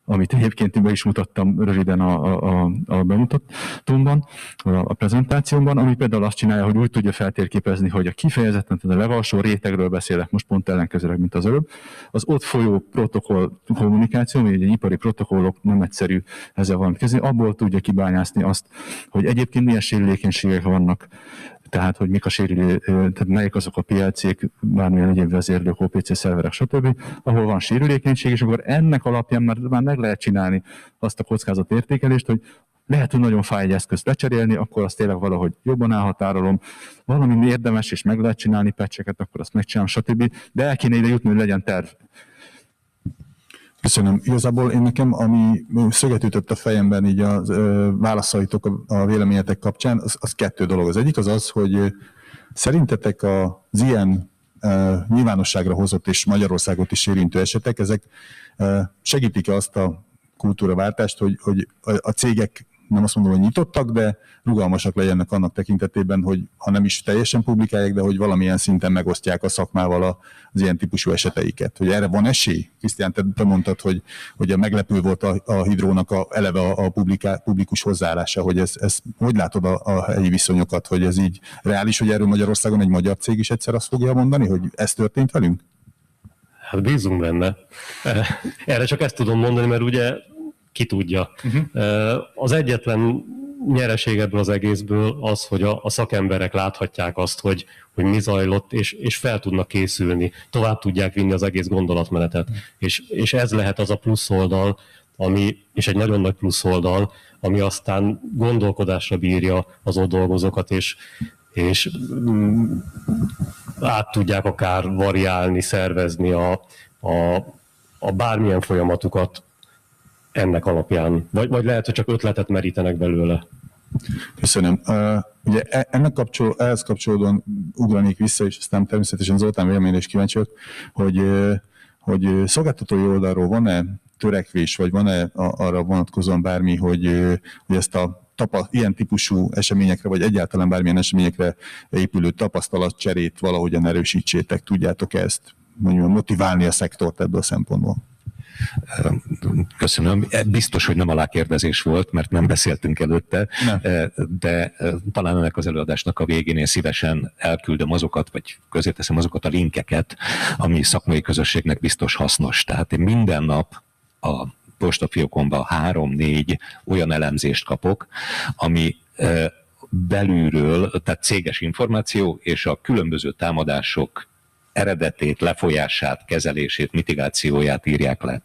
amit egyébként be is mutattam röviden a, a, a bemutatómban, a, prezentációmban, ami például azt csinálja, hogy úgy tudja feltérképezni, hogy a kifejezetten, tehát a legalsó rétegről beszélek, most pont ellenkezőleg, mint az előbb, az ott folyó protokoll kommunikáció, ami egy ipari protokollok nem egyszerű ezzel valamit kezdeni, abból tudja kibányászni azt, hogy egyébként milyen sérülékenységek vannak tehát hogy mik a sérülő, tehát melyik azok a PLC-k, bármilyen egyéb vezérlők, OPC szerverek, stb., ahol van sérülékenység, és akkor ennek alapján már, már meg lehet csinálni azt a kockázat értékelést, hogy lehet, hogy nagyon fáj egy eszközt lecserélni, akkor azt tényleg valahogy jobban elhatárolom. Valami érdemes, és meg lehet csinálni pecseket, akkor azt megcsinálom, stb. De el kéne ide jutni, hogy legyen terv. Köszönöm. Igazából én nekem, ami szöget ütött a fejemben így a válaszaitok a véleményetek kapcsán, az, az kettő dolog. Az egyik az az, hogy szerintetek az ilyen nyilvánosságra hozott és Magyarországot is érintő esetek, ezek segítik-e azt a kultúraváltást, hogy, hogy a cégek nem azt mondom, hogy nyitottak, de rugalmasak legyenek annak tekintetében, hogy ha nem is teljesen publikálják, de hogy valamilyen szinten megosztják a szakmával az ilyen típusú eseteiket. Hogy erre van esély? Krisztián, te, te mondtad, hogy, hogy a meglepő volt a, a hidrónak a, eleve a, a publiká, publikus hozzáállása, hogy ez, ez hogy látod a, a helyi viszonyokat, hogy ez így reális, hogy erről Magyarországon egy magyar cég is egyszer azt fogja mondani, hogy ez történt velünk? Hát bízunk benne. Erre csak ezt tudom mondani, mert ugye ki tudja. Uh-huh. Az egyetlen nyereség ebből az egészből az, hogy a, a szakemberek láthatják azt, hogy, hogy mi zajlott, és, és fel tudnak készülni, tovább tudják vinni az egész gondolatmenetet. Uh-huh. És, és ez lehet az a plusz oldal, ami, és egy nagyon nagy plusz oldal, ami aztán gondolkodásra bírja az ott dolgozókat, és, és mm, át tudják akár variálni, szervezni a, a, a bármilyen folyamatukat ennek alapján? Vagy, vagy lehet, hogy csak ötletet merítenek belőle? Köszönöm. Uh, ugye e, ennek kapcsol, ehhez kapcsolódóan ugranék vissza, és aztán természetesen Zoltán véleményre is kíváncsi hogy, hogy szolgáltatói oldalról van-e törekvés, vagy van-e arra vonatkozóan bármi, hogy, hogy ezt a tapa, ilyen típusú eseményekre, vagy egyáltalán bármilyen eseményekre épülő tapasztalatcserét valahogyan erősítsétek, tudjátok ezt mondjuk motiválni a szektort ebből a szempontból? Köszönöm. Biztos, hogy nem alákérdezés volt, mert nem beszéltünk előtte, nem. de talán ennek az előadásnak a végén én szívesen elküldöm azokat, vagy közéteszem azokat a linkeket, ami szakmai közösségnek biztos hasznos. Tehát én minden nap a postafiókomban három-négy olyan elemzést kapok, ami belülről, tehát céges információ és a különböző támadások eredetét, lefolyását, kezelését, mitigációját írják le.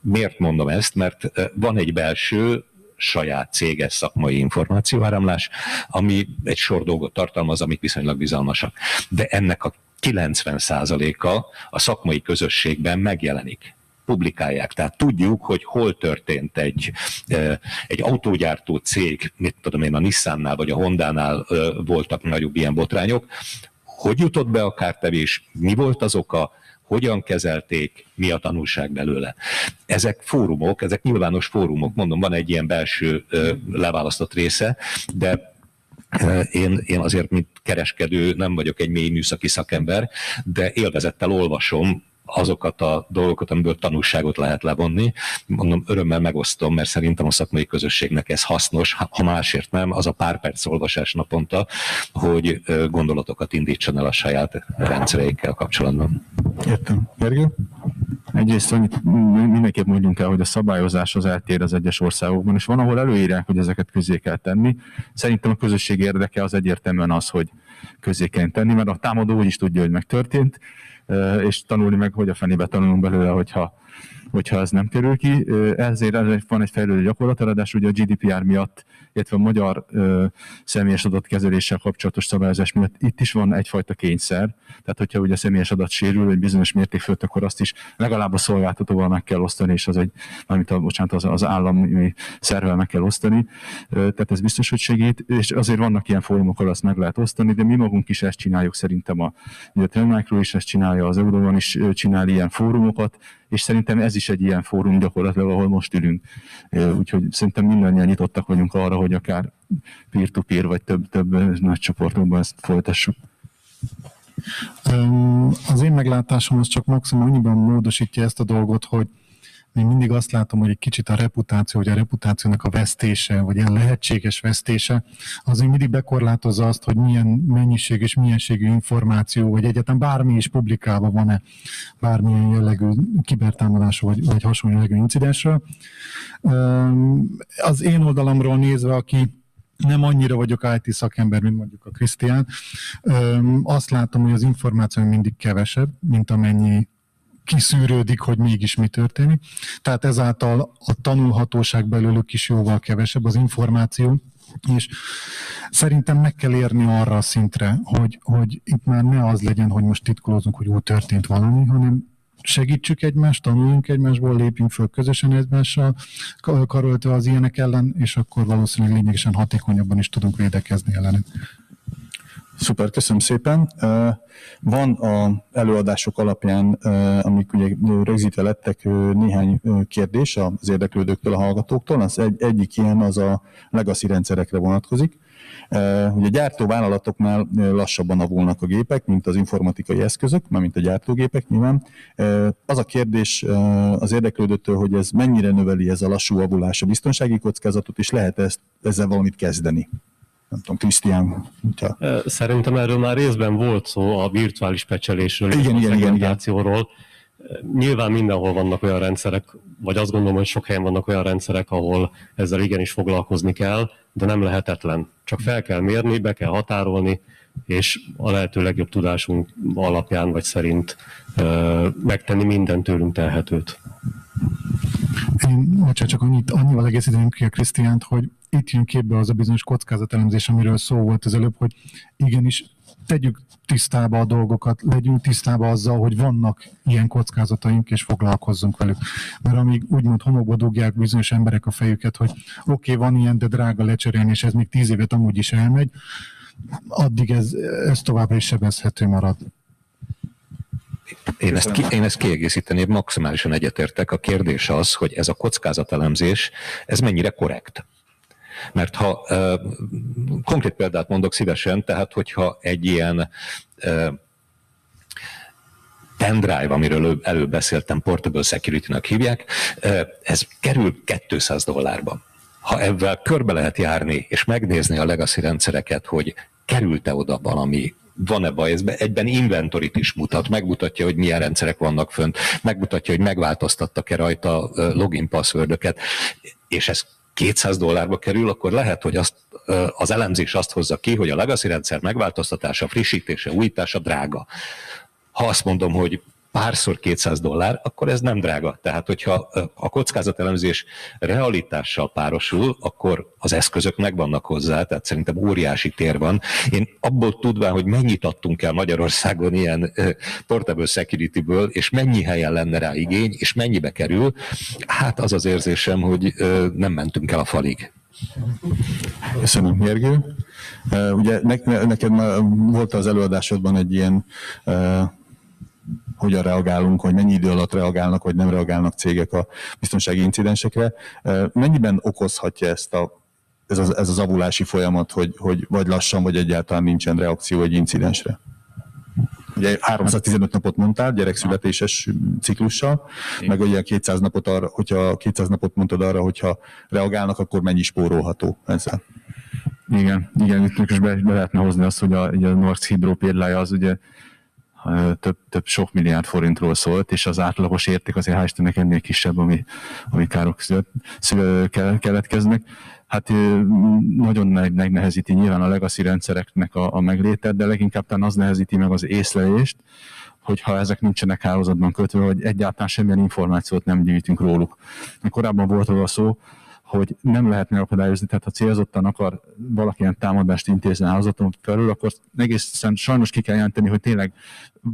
Miért mondom ezt? Mert van egy belső saját céges szakmai információáramlás, ami egy sor dolgot tartalmaz, amik viszonylag bizalmasak. De ennek a 90%-a a szakmai közösségben megjelenik publikálják. Tehát tudjuk, hogy hol történt egy, egy autógyártó cég, mit tudom én, a Nissannál vagy a Hondánál voltak nagyobb ilyen botrányok, hogy jutott be a kártevés, mi volt az oka, hogyan kezelték, mi a tanulság belőle. Ezek fórumok, ezek nyilvános fórumok, mondom, van egy ilyen belső leválasztott része, de én, én azért, mint kereskedő nem vagyok egy mély műszaki szakember, de élvezettel olvasom azokat a dolgokat, amiből tanulságot lehet levonni. Mondom, örömmel megosztom, mert szerintem a szakmai közösségnek ez hasznos, ha másért nem, az a pár perc olvasás naponta, hogy gondolatokat indítson el a saját rendszereikkel kapcsolatban. Értem. Gergő? Egyrészt annyit mindenképp mondjunk el, hogy a szabályozás az eltér az egyes országokban, és van, ahol előírják, hogy ezeket közé kell tenni. Szerintem a közösség érdeke az egyértelműen az, hogy közé kell tenni, mert a támadó úgy is tudja, hogy megtörtént, és tanulni meg, hogy a fenébe tanulunk belőle, hogyha hogyha ez nem kerül ki. Ezért van egy fejlődő gyakorlat, ráadásul ugye a GDPR miatt, illetve a magyar személyes adatkezeléssel kapcsolatos szabályozás miatt itt is van egyfajta kényszer. Tehát, hogyha ugye a személyes adat sérül egy bizonyos mérték fölött, akkor azt is legalább a szolgáltatóval meg kell osztani, és az egy, mármint a, bocsánat, az, az állami szervel meg kell osztani. Tehát ez biztos, hogy segít, és azért vannak ilyen fórumok, ahol azt meg lehet osztani, de mi magunk is ezt csináljuk szerintem a, a Telmicro is ezt csinálja, az Euroban is csinál ilyen fórumokat, és szerintem ez is egy ilyen fórum gyakorlatilag, ahol most ülünk. Úgyhogy szerintem mindannyian nyitottak vagyunk arra, hogy akár peer-to-peer vagy több-több nagy csoportokban ezt folytassuk. Az én meglátásom az csak maximum annyiban módosítja ezt a dolgot, hogy én mindig azt látom, hogy egy kicsit a reputáció, vagy a reputációnak a vesztése, vagy ilyen lehetséges vesztése, az még mindig bekorlátozza azt, hogy milyen mennyiség és mienségű információ, vagy egyáltalán bármi is publikálva van-e bármilyen jellegű kibertámadásról, vagy, vagy hasonló jellegű incidensről. Az én oldalamról nézve, aki nem annyira vagyok IT szakember, mint mondjuk a Krisztián. Azt látom, hogy az információ mindig kevesebb, mint amennyi kiszűrődik, hogy mégis mi történik. Tehát ezáltal a tanulhatóság belőlük is jóval kevesebb az információ, és szerintem meg kell érni arra a szintre, hogy, hogy itt már ne az legyen, hogy most titkolózunk, hogy úgy történt valami, hanem segítsük egymást, tanuljunk egymásból, lépjünk föl közösen egymással, karoltva az ilyenek ellen, és akkor valószínűleg lényegesen hatékonyabban is tudunk védekezni ellenük. Szuper, köszönöm szépen. Van a előadások alapján, amik ugye rögzítve lettek, néhány kérdés az érdeklődőktől, a hallgatóktól. Az egy, egyik ilyen az a legacy rendszerekre vonatkozik. Ugye a gyártóvállalatoknál lassabban avulnak a gépek, mint az informatikai eszközök, mint a gyártógépek nyilván. Az a kérdés az érdeklődőtől, hogy ez mennyire növeli ez a lassú avulás a biztonsági kockázatot, és lehet ezt, ezzel valamit kezdeni? Nem tudom, Krisztián. Hogyha... Szerintem erről már részben volt szó a virtuális pecselésről, igen, a igen. Igen, igen. Nyilván mindenhol vannak olyan rendszerek, vagy azt gondolom, hogy sok helyen vannak olyan rendszerek, ahol ezzel igenis foglalkozni kell, de nem lehetetlen. Csak fel kell mérni, be kell határolni, és a lehető legjobb tudásunk alapján vagy szerint megtenni minden tőlünk telhetőt. Én, bocsánat, csak annyit, annyival egészíteném ki a Krisztiánt, hogy itt jön képbe az a bizonyos kockázatelemzés, amiről szó volt az előbb, hogy igenis tegyük tisztába a dolgokat, legyünk tisztába azzal, hogy vannak ilyen kockázataink, és foglalkozzunk velük. Mert amíg úgymond homokba dugják bizonyos emberek a fejüket, hogy oké, okay, van ilyen, de drága lecserélni, és ez még tíz évet amúgy is elmegy, addig ez, ez továbbra is sebezhető marad. Én ezt, ki, én ezt kiegészíteném, maximálisan egyetértek. A kérdés az, hogy ez a kockázatelemzés, ez mennyire korrekt. Mert ha uh, konkrét példát mondok szívesen, tehát hogyha egy ilyen uh, pendrive, amiről előbb beszéltem, Portable Security-nak hívják, uh, ez kerül 200 dollárba. Ha ebben körbe lehet járni, és megnézni a legacy rendszereket, hogy került-e oda valami van-e baj, ez egyben inventorit is mutat, megmutatja, hogy milyen rendszerek vannak fönt, megmutatja, hogy megváltoztattak-e rajta login passwordöket, és ez 200 dollárba kerül, akkor lehet, hogy azt, az elemzés azt hozza ki, hogy a legacy rendszer megváltoztatása, frissítése, újítása drága. Ha azt mondom, hogy párszor 200 dollár, akkor ez nem drága. Tehát, hogyha a kockázatelemzés realitással párosul, akkor az eszközök megvannak hozzá, tehát szerintem óriási tér van. Én abból tudván, hogy mennyit adtunk el Magyarországon ilyen portable security-ből, és mennyi helyen lenne rá igény, és mennyibe kerül, hát az az érzésem, hogy nem mentünk el a falig. Köszönöm, Gergő. Ugye neked már volt az előadásodban egy ilyen hogyan reagálunk, hogy mennyi idő alatt reagálnak, vagy nem reagálnak cégek a biztonsági incidensekre. Mennyiben okozhatja ezt a, ez, az, ez az avulási folyamat, hogy, hogy vagy lassan, vagy egyáltalán nincsen reakció egy incidensre? Ugye 315 napot mondtál, gyerekszületéses ciklussal, Igen. meg ugye 200 napot arra, hogyha 200 napot mondtad arra, hogyha reagálnak, akkor mennyi spórolható ezzel? Igen, igen, itt is be, be lehetne hozni azt, hogy a, a North Hydro példája az ugye több, több sok milliárd forintról szólt, és az átlagos érték azért hál' Istennek ennél kisebb, ami, ami károk keletkeznek. Hát nagyon megnehezíti nyilván a legacy rendszereknek a, a meglétet, de leginkább talán az nehezíti meg az észlelést, hogyha ezek nincsenek hálózatban kötve, hogy egyáltalán semmilyen információt nem gyűjtünk róluk. Korábban volt arra szó, hogy nem lehet megakadályozni, tehát ha célzottan akar valaki ilyen támadást intézni hálózaton felül, akkor egészen sajnos ki kell jelenteni, hogy tényleg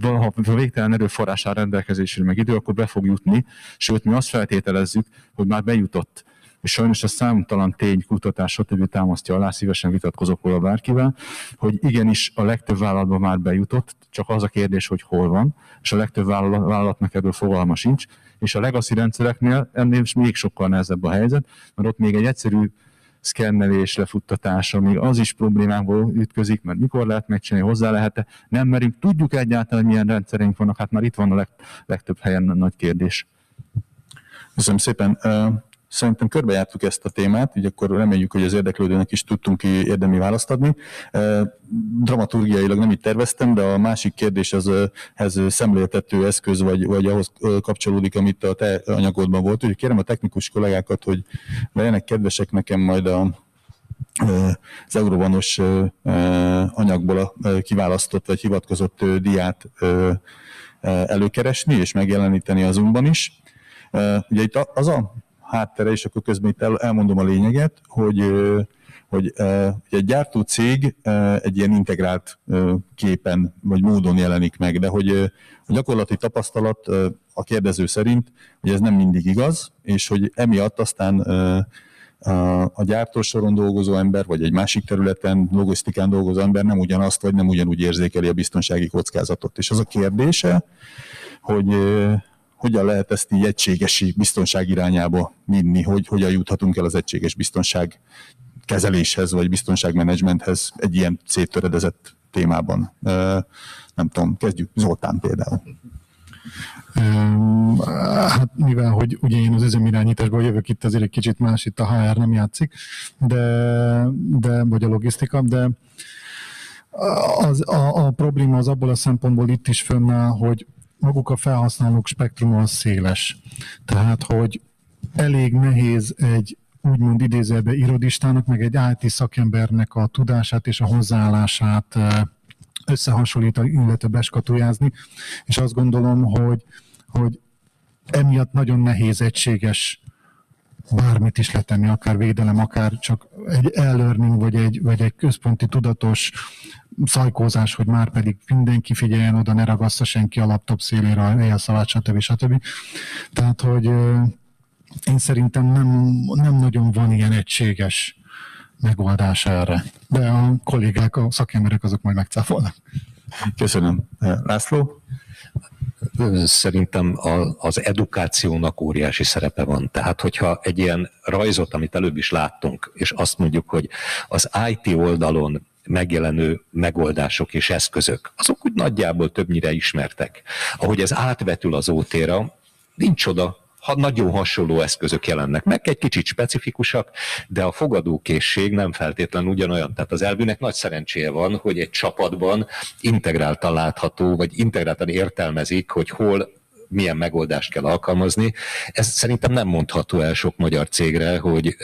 ha végtelen erőforrás áll rendelkezésre meg idő, akkor be fog jutni, sőt mi azt feltételezzük, hogy már bejutott. És sajnos a számtalan tény, kutatás, stb. támasztja alá, szívesen vitatkozok róla bárkivel, hogy igenis a legtöbb vállalatban már bejutott, csak az a kérdés, hogy hol van, és a legtöbb vállalatnak ebből fogalma sincs, és a legacy rendszereknél ennél még sokkal nehezebb a helyzet, mert ott még egy egyszerű szkennelés, lefuttatás, még az is problémából ütközik, mert mikor lehet megcsinálni, hozzá lehet-e, nem merünk, tudjuk egyáltalán, milyen rendszereink vannak, hát már itt van a leg, legtöbb helyen nagy kérdés. Köszönöm szépen. Szerintem körbejártuk ezt a témát, így akkor reméljük, hogy az érdeklődőnek is tudtunk ki érdemi választ adni. Dramaturgiailag nem így terveztem, de a másik kérdés az ez szemléltető eszköz, vagy, vagy ahhoz kapcsolódik, amit a te anyagodban volt. Úgyhogy kérem a technikus kollégákat, hogy legyenek kedvesek nekem majd a, az Eurovanos anyagból a kiválasztott vagy hivatkozott diát előkeresni és megjeleníteni az Zoomban is. Ugye itt az a háttere, és akkor közben itt el, elmondom a lényeget, hogy, hogy egy gyártó cég egy ilyen integrált képen vagy módon jelenik meg, de hogy a gyakorlati tapasztalat a kérdező szerint, hogy ez nem mindig igaz, és hogy emiatt aztán a gyártósoron dolgozó ember, vagy egy másik területen, logisztikán dolgozó ember nem ugyanazt, vagy nem ugyanúgy érzékeli a biztonsági kockázatot. És az a kérdése, hogy hogyan lehet ezt így egységesi biztonság irányába vinni, hogy hogyan juthatunk el az egységes biztonság kezeléshez, vagy biztonságmenedzsmenthez egy ilyen széttöredezett témában. Nem tudom, kezdjük Zoltán például. Hát mivel, hogy ugye én az üzemirányításból jövök itt, azért egy kicsit más, itt a HR nem játszik, de, de vagy a logisztika, de az, a, a probléma az abból a szempontból itt is fönnáll, hogy maguk a felhasználók spektruma széles. Tehát, hogy elég nehéz egy úgymond idézőbe irodistának, meg egy IT szakembernek a tudását és a hozzáállását összehasonlítani, illetve beskatujázni, és azt gondolom, hogy, hogy emiatt nagyon nehéz egységes bármit is letenni, akár védelem, akár csak egy e-learning, vagy egy, vagy egy központi tudatos szajkózás, hogy már pedig mindenki figyeljen oda, ne ragassza senki a laptop szélére a éjjelszavát, stb. stb. Tehát, hogy én szerintem nem, nem nagyon van ilyen egységes megoldás erre. De a kollégák, a szakemberek azok majd megcáfolnak. Köszönöm. László? Szerintem az edukációnak óriási szerepe van. Tehát, hogyha egy ilyen rajzot, amit előbb is láttunk, és azt mondjuk, hogy az IT oldalon megjelenő megoldások és eszközök, azok úgy nagyjából többnyire ismertek. Ahogy ez átvetül az ótéra, nincs oda ha nagyon hasonló eszközök jelennek meg, egy kicsit specifikusak, de a fogadókészség nem feltétlenül ugyanolyan. Tehát az elvűnek nagy szerencséje van, hogy egy csapatban integráltan látható, vagy integráltan értelmezik, hogy hol milyen megoldást kell alkalmazni. Ez szerintem nem mondható el sok magyar cégre, hogy,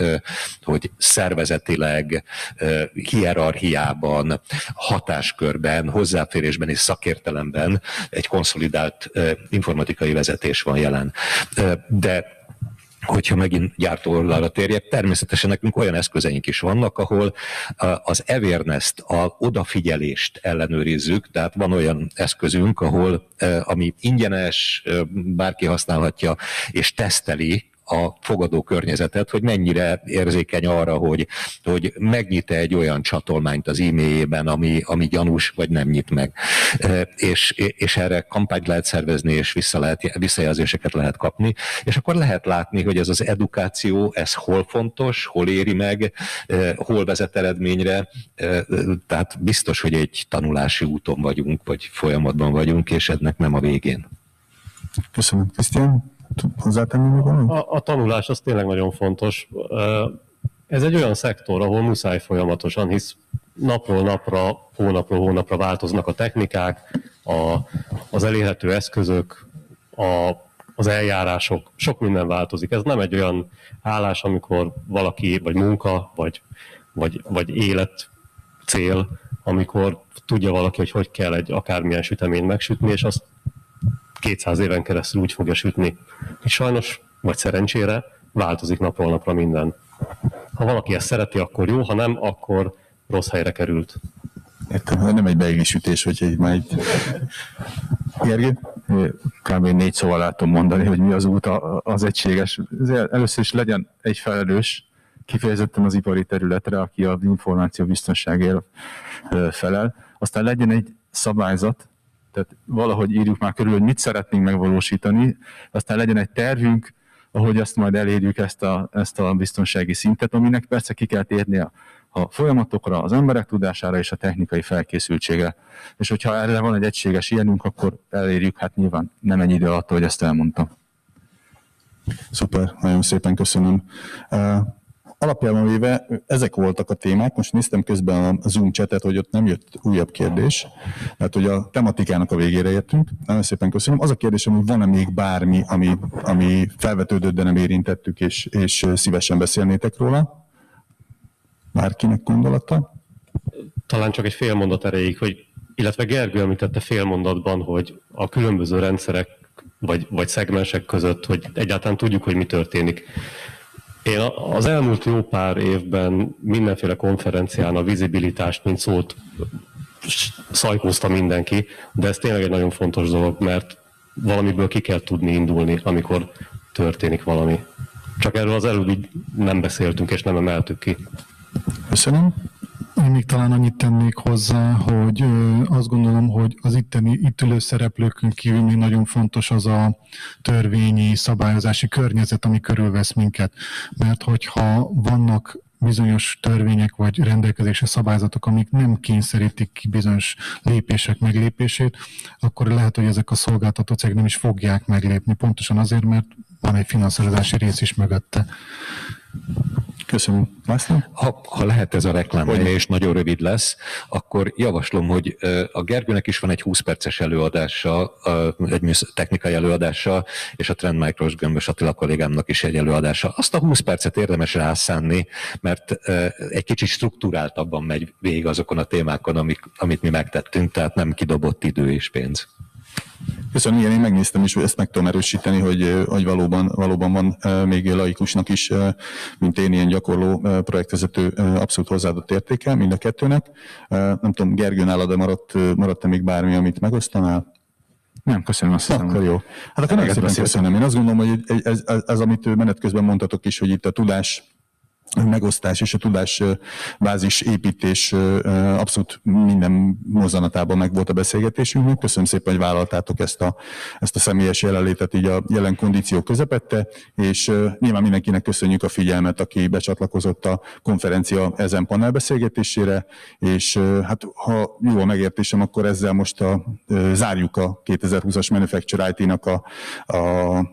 hogy szervezetileg, hierarchiában, hatáskörben, hozzáférésben és szakértelemben egy konszolidált informatikai vezetés van jelen. De hogyha megint gyártó oldalra térjek, természetesen nekünk olyan eszközeink is vannak, ahol az awareness-t, a odafigyelést ellenőrizzük, tehát van olyan eszközünk, ahol ami ingyenes, bárki használhatja, és teszteli a fogadó környezetet, hogy mennyire érzékeny arra, hogy, hogy megnyit egy olyan csatolmányt az e-mailjében, ami, ami gyanús, vagy nem nyit meg. És, és erre kampányt lehet szervezni, és vissza lehet, visszajelzéseket lehet kapni, és akkor lehet látni, hogy ez az edukáció, ez hol fontos, hol éri meg, hol vezet eredményre, tehát biztos, hogy egy tanulási úton vagyunk, vagy folyamatban vagyunk, és ennek nem a végén. Köszönöm. Krisztián, hozzátenni még valamit? A, a tanulás az tényleg nagyon fontos. Ez egy olyan szektor, ahol muszáj folyamatosan, hisz napról napra, hónapról hónapra változnak a technikák, a, az elérhető eszközök, a, az eljárások, sok minden változik. Ez nem egy olyan állás, amikor valaki, vagy munka, vagy, vagy, vagy élet cél, amikor tudja valaki, hogy hogy kell egy akármilyen süteményt megsütni, és azt 200 éven keresztül úgy fogja sütni. És sajnos, vagy szerencsére, változik napról napra minden. Ha valaki ezt szereti, akkor jó, ha nem, akkor rossz helyre került. Értem, nem egy beigli sütés, hogy egy már egy... Gergő? Kb. négy szóval látom mondani, hogy mi az út az egységes. Először is legyen egy felelős, kifejezetten az ipari területre, aki a információ biztonságért felel. Aztán legyen egy szabályzat, tehát valahogy írjuk már körül, hogy mit szeretnénk megvalósítani, aztán legyen egy tervünk, ahogy azt majd elérjük ezt a, ezt a biztonsági szintet, aminek persze ki kell térni a, a folyamatokra, az emberek tudására és a technikai felkészültségre. És hogyha erre van egy egységes ilyenünk, akkor elérjük, hát nyilván nem ennyi idő alatt, hogy ezt elmondtam. Szuper, nagyon szépen köszönöm alapjában véve ezek voltak a témák. Most néztem közben a Zoom chatet, hogy ott nem jött újabb kérdés. Tehát, hogy a tematikának a végére értünk. Nagyon szépen köszönöm. Az a kérdésem, hogy van-e még bármi, ami, ami felvetődött, de nem érintettük, és, és szívesen beszélnétek róla? Bárkinek gondolata? Talán csak egy fél mondat erejéig, hogy illetve Gergő említette fél mondatban, hogy a különböző rendszerek vagy, vagy szegmensek között, hogy egyáltalán tudjuk, hogy mi történik. Én az elmúlt jó pár évben mindenféle konferencián a vizibilitást, mint szót szajkózta mindenki, de ez tényleg egy nagyon fontos dolog, mert valamiből ki kell tudni indulni, amikor történik valami. Csak erről az előbb nem beszéltünk, és nem emeltük ki. Köszönöm. Én még talán annyit tennék hozzá, hogy azt gondolom, hogy az itteni, itt ülő szereplőkön kívül még nagyon fontos az a törvényi, szabályozási környezet, ami körülvesz minket. Mert hogyha vannak bizonyos törvények vagy rendelkezési szabályzatok, amik nem kényszerítik ki bizonyos lépések meglépését, akkor lehet, hogy ezek a szolgáltató cégek nem is fogják meglépni, pontosan azért, mert van egy finanszírozási rész is mögötte. Köszönöm. László? Ha, ha lehet ez a reklám, és nagyon rövid lesz, akkor javaslom, hogy a Gergőnek is van egy 20 perces előadása, egy technikai előadása, és a Trend Micros Gömbös Attila kollégámnak is egy előadása. Azt a 20 percet érdemes rászánni, mert egy kicsit struktúráltabban megy végig azokon a témákon, amik, amit mi megtettünk, tehát nem kidobott idő és pénz. Köszönöm, igen, én megnéztem is, ezt meg tudom erősíteni, hogy, hogy valóban, valóban van még laikusnak is, mint én ilyen gyakorló projektvezető abszolút hozzáadott értéke mind a kettőnek. Nem tudom, Gergő nálad maradt, maradt -e még bármi, amit megosztanál? Nem, köszönöm azt hiszem. Akkor jó. Hát akkor nagyon szépen köszönöm. Én azt gondolom, hogy ez, ez, ez, amit menet közben mondtatok is, hogy itt a tudás megosztás és a tudásbázis építés abszolút minden mozzanatában meg volt a beszélgetésünknek. Köszönöm szépen, hogy vállaltátok ezt a, ezt a személyes jelenlétet így a jelen kondíció közepette, és nyilván mindenkinek köszönjük a figyelmet, aki becsatlakozott a konferencia ezen panelbeszélgetésére, és hát ha jó a megértésem, akkor ezzel most a, zárjuk a 2020-as Manufacture IT-nak a, a,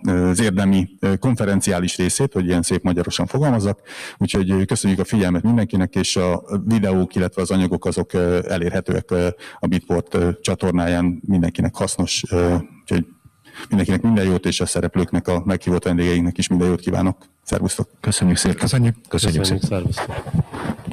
az érdemi konferenciális részét, hogy ilyen szép magyarosan fogalmazok. Úgyhogy köszönjük a figyelmet mindenkinek, és a videók, illetve az anyagok azok elérhetőek a Bitport csatornáján, mindenkinek hasznos, úgyhogy mindenkinek minden jót, és a szereplőknek, a meghívott vendégeinknek is minden jót kívánok. Szervusztok! Köszönjük szépen! Köszönjük! Köszönjük, Köszönjük szépen! Szervusztok!